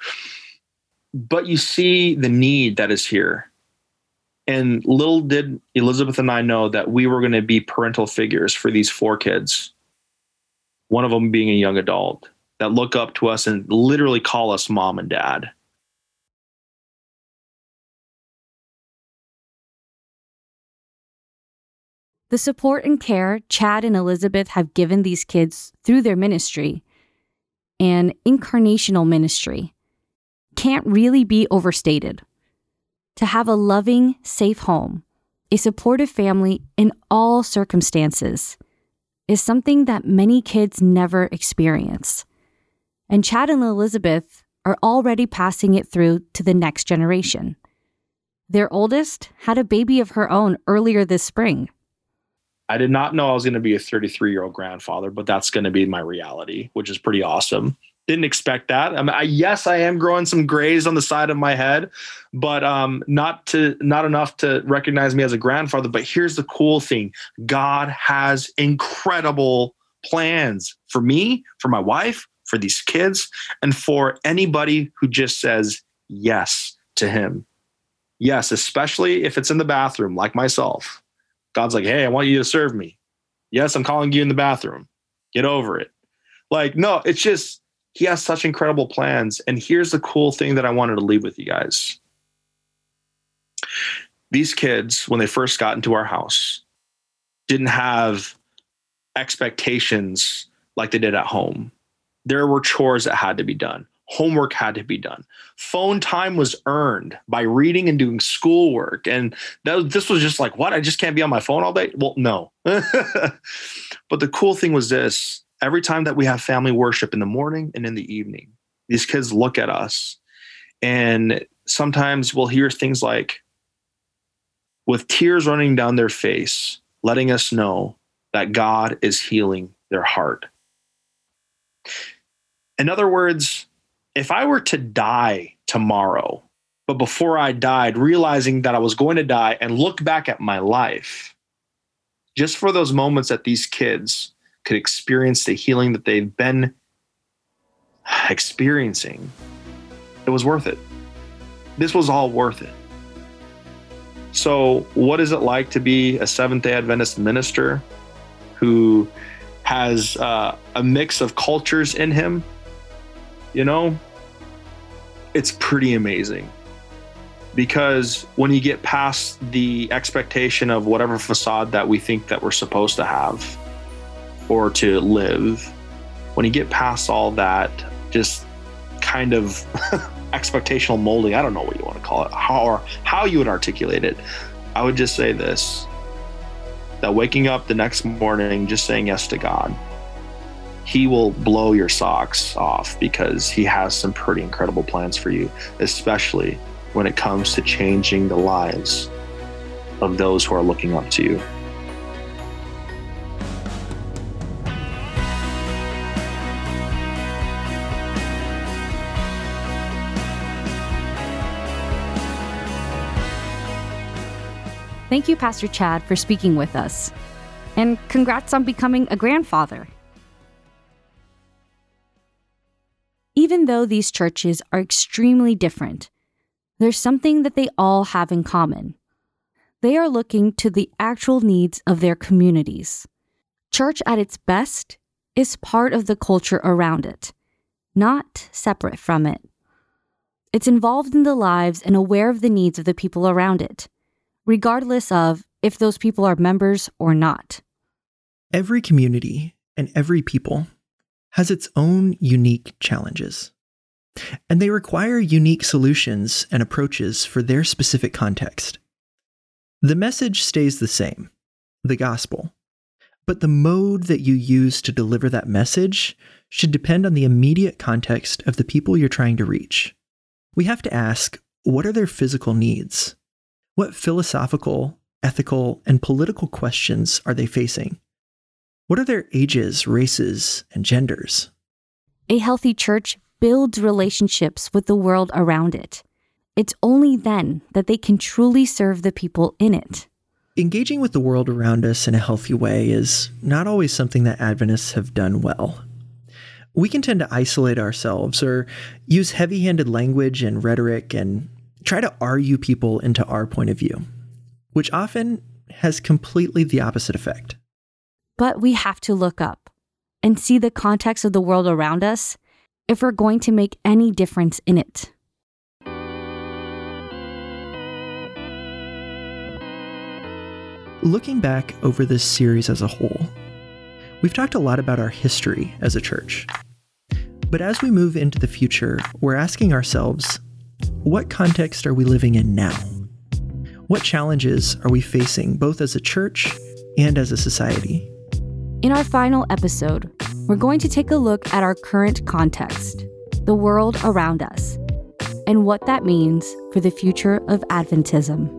But you see the need that is here. And little did Elizabeth and I know that we were going to be parental figures for these four kids, one of them being a young adult that look up to us and literally call us mom and dad. The support and care Chad and Elizabeth have given these kids through their ministry and incarnational ministry can't really be overstated. To have a loving, safe home, a supportive family in all circumstances, is something that many kids never experience. And Chad and Elizabeth are already passing it through to the next generation. Their oldest had a baby of her own earlier this spring. I did not know I was going to be a 33 year old grandfather, but that's going to be my reality, which is pretty awesome. Didn't expect that. I mean, I, yes, I am growing some grays on the side of my head, but um, not to not enough to recognize me as a grandfather. But here's the cool thing: God has incredible plans for me, for my wife, for these kids, and for anybody who just says yes to Him. Yes, especially if it's in the bathroom, like myself. God's like, hey, I want you to serve me. Yes, I'm calling you in the bathroom. Get over it. Like, no, it's just, he has such incredible plans. And here's the cool thing that I wanted to leave with you guys. These kids, when they first got into our house, didn't have expectations like they did at home. There were chores that had to be done homework had to be done. Phone time was earned by reading and doing schoolwork. And that, this was just like, what? I just can't be on my phone all day? Well, no. *laughs* but the cool thing was this every time that we have family worship in the morning and in the evening, these kids look at us and sometimes we'll hear things like, with tears running down their face, letting us know that God is healing their heart. In other words, if I were to die tomorrow, but before I died, realizing that I was going to die and look back at my life, just for those moments that these kids could experience the healing that they've been experiencing, it was worth it. This was all worth it. So, what is it like to be a Seventh day Adventist minister who has uh, a mix of cultures in him? You know, it's pretty amazing because when you get past the expectation of whatever facade that we think that we're supposed to have or to live when you get past all that just kind of *laughs* expectational molding i don't know what you want to call it how or how you would articulate it i would just say this that waking up the next morning just saying yes to god he will blow your socks off because he has some pretty incredible plans for you, especially when it comes to changing the lives of those who are looking up to you. Thank you, Pastor Chad, for speaking with us. And congrats on becoming a grandfather. Even though these churches are extremely different, there's something that they all have in common. They are looking to the actual needs of their communities. Church at its best is part of the culture around it, not separate from it. It's involved in the lives and aware of the needs of the people around it, regardless of if those people are members or not. Every community and every people has its own unique challenges. And they require unique solutions and approaches for their specific context. The message stays the same the gospel. But the mode that you use to deliver that message should depend on the immediate context of the people you're trying to reach. We have to ask what are their physical needs? What philosophical, ethical, and political questions are they facing? What are their ages, races, and genders? A healthy church builds relationships with the world around it. It's only then that they can truly serve the people in it. Engaging with the world around us in a healthy way is not always something that Adventists have done well. We can tend to isolate ourselves or use heavy handed language and rhetoric and try to argue people into our point of view, which often has completely the opposite effect. But we have to look up and see the context of the world around us if we're going to make any difference in it. Looking back over this series as a whole, we've talked a lot about our history as a church. But as we move into the future, we're asking ourselves what context are we living in now? What challenges are we facing both as a church and as a society? In our final episode, we're going to take a look at our current context, the world around us, and what that means for the future of Adventism.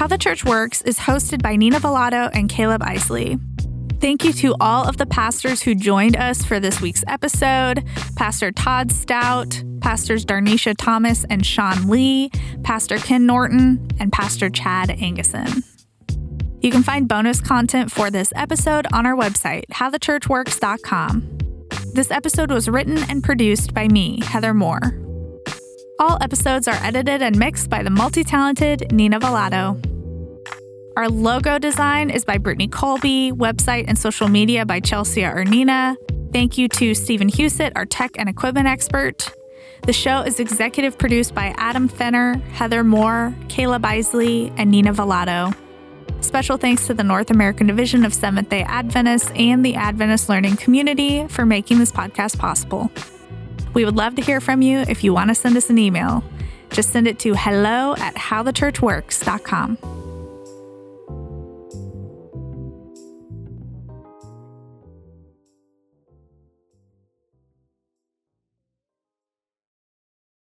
How the Church Works is hosted by Nina Velato and Caleb Isley. Thank you to all of the pastors who joined us for this week's episode Pastor Todd Stout, Pastors Darnisha Thomas and Sean Lee, Pastor Ken Norton, and Pastor Chad Anguson. You can find bonus content for this episode on our website, howthechurchworks.com. This episode was written and produced by me, Heather Moore. All episodes are edited and mixed by the multi talented Nina Velato. Our logo design is by Brittany Colby, website and social media by Chelsea Ernina. Thank you to Stephen Husett, our tech and equipment expert. The show is executive produced by Adam Fenner, Heather Moore, Caleb Isley, and Nina Velato. Special thanks to the North American Division of Seventh day Adventists and the Adventist Learning Community for making this podcast possible. We would love to hear from you if you want to send us an email. Just send it to hello at howthechurchworks.com.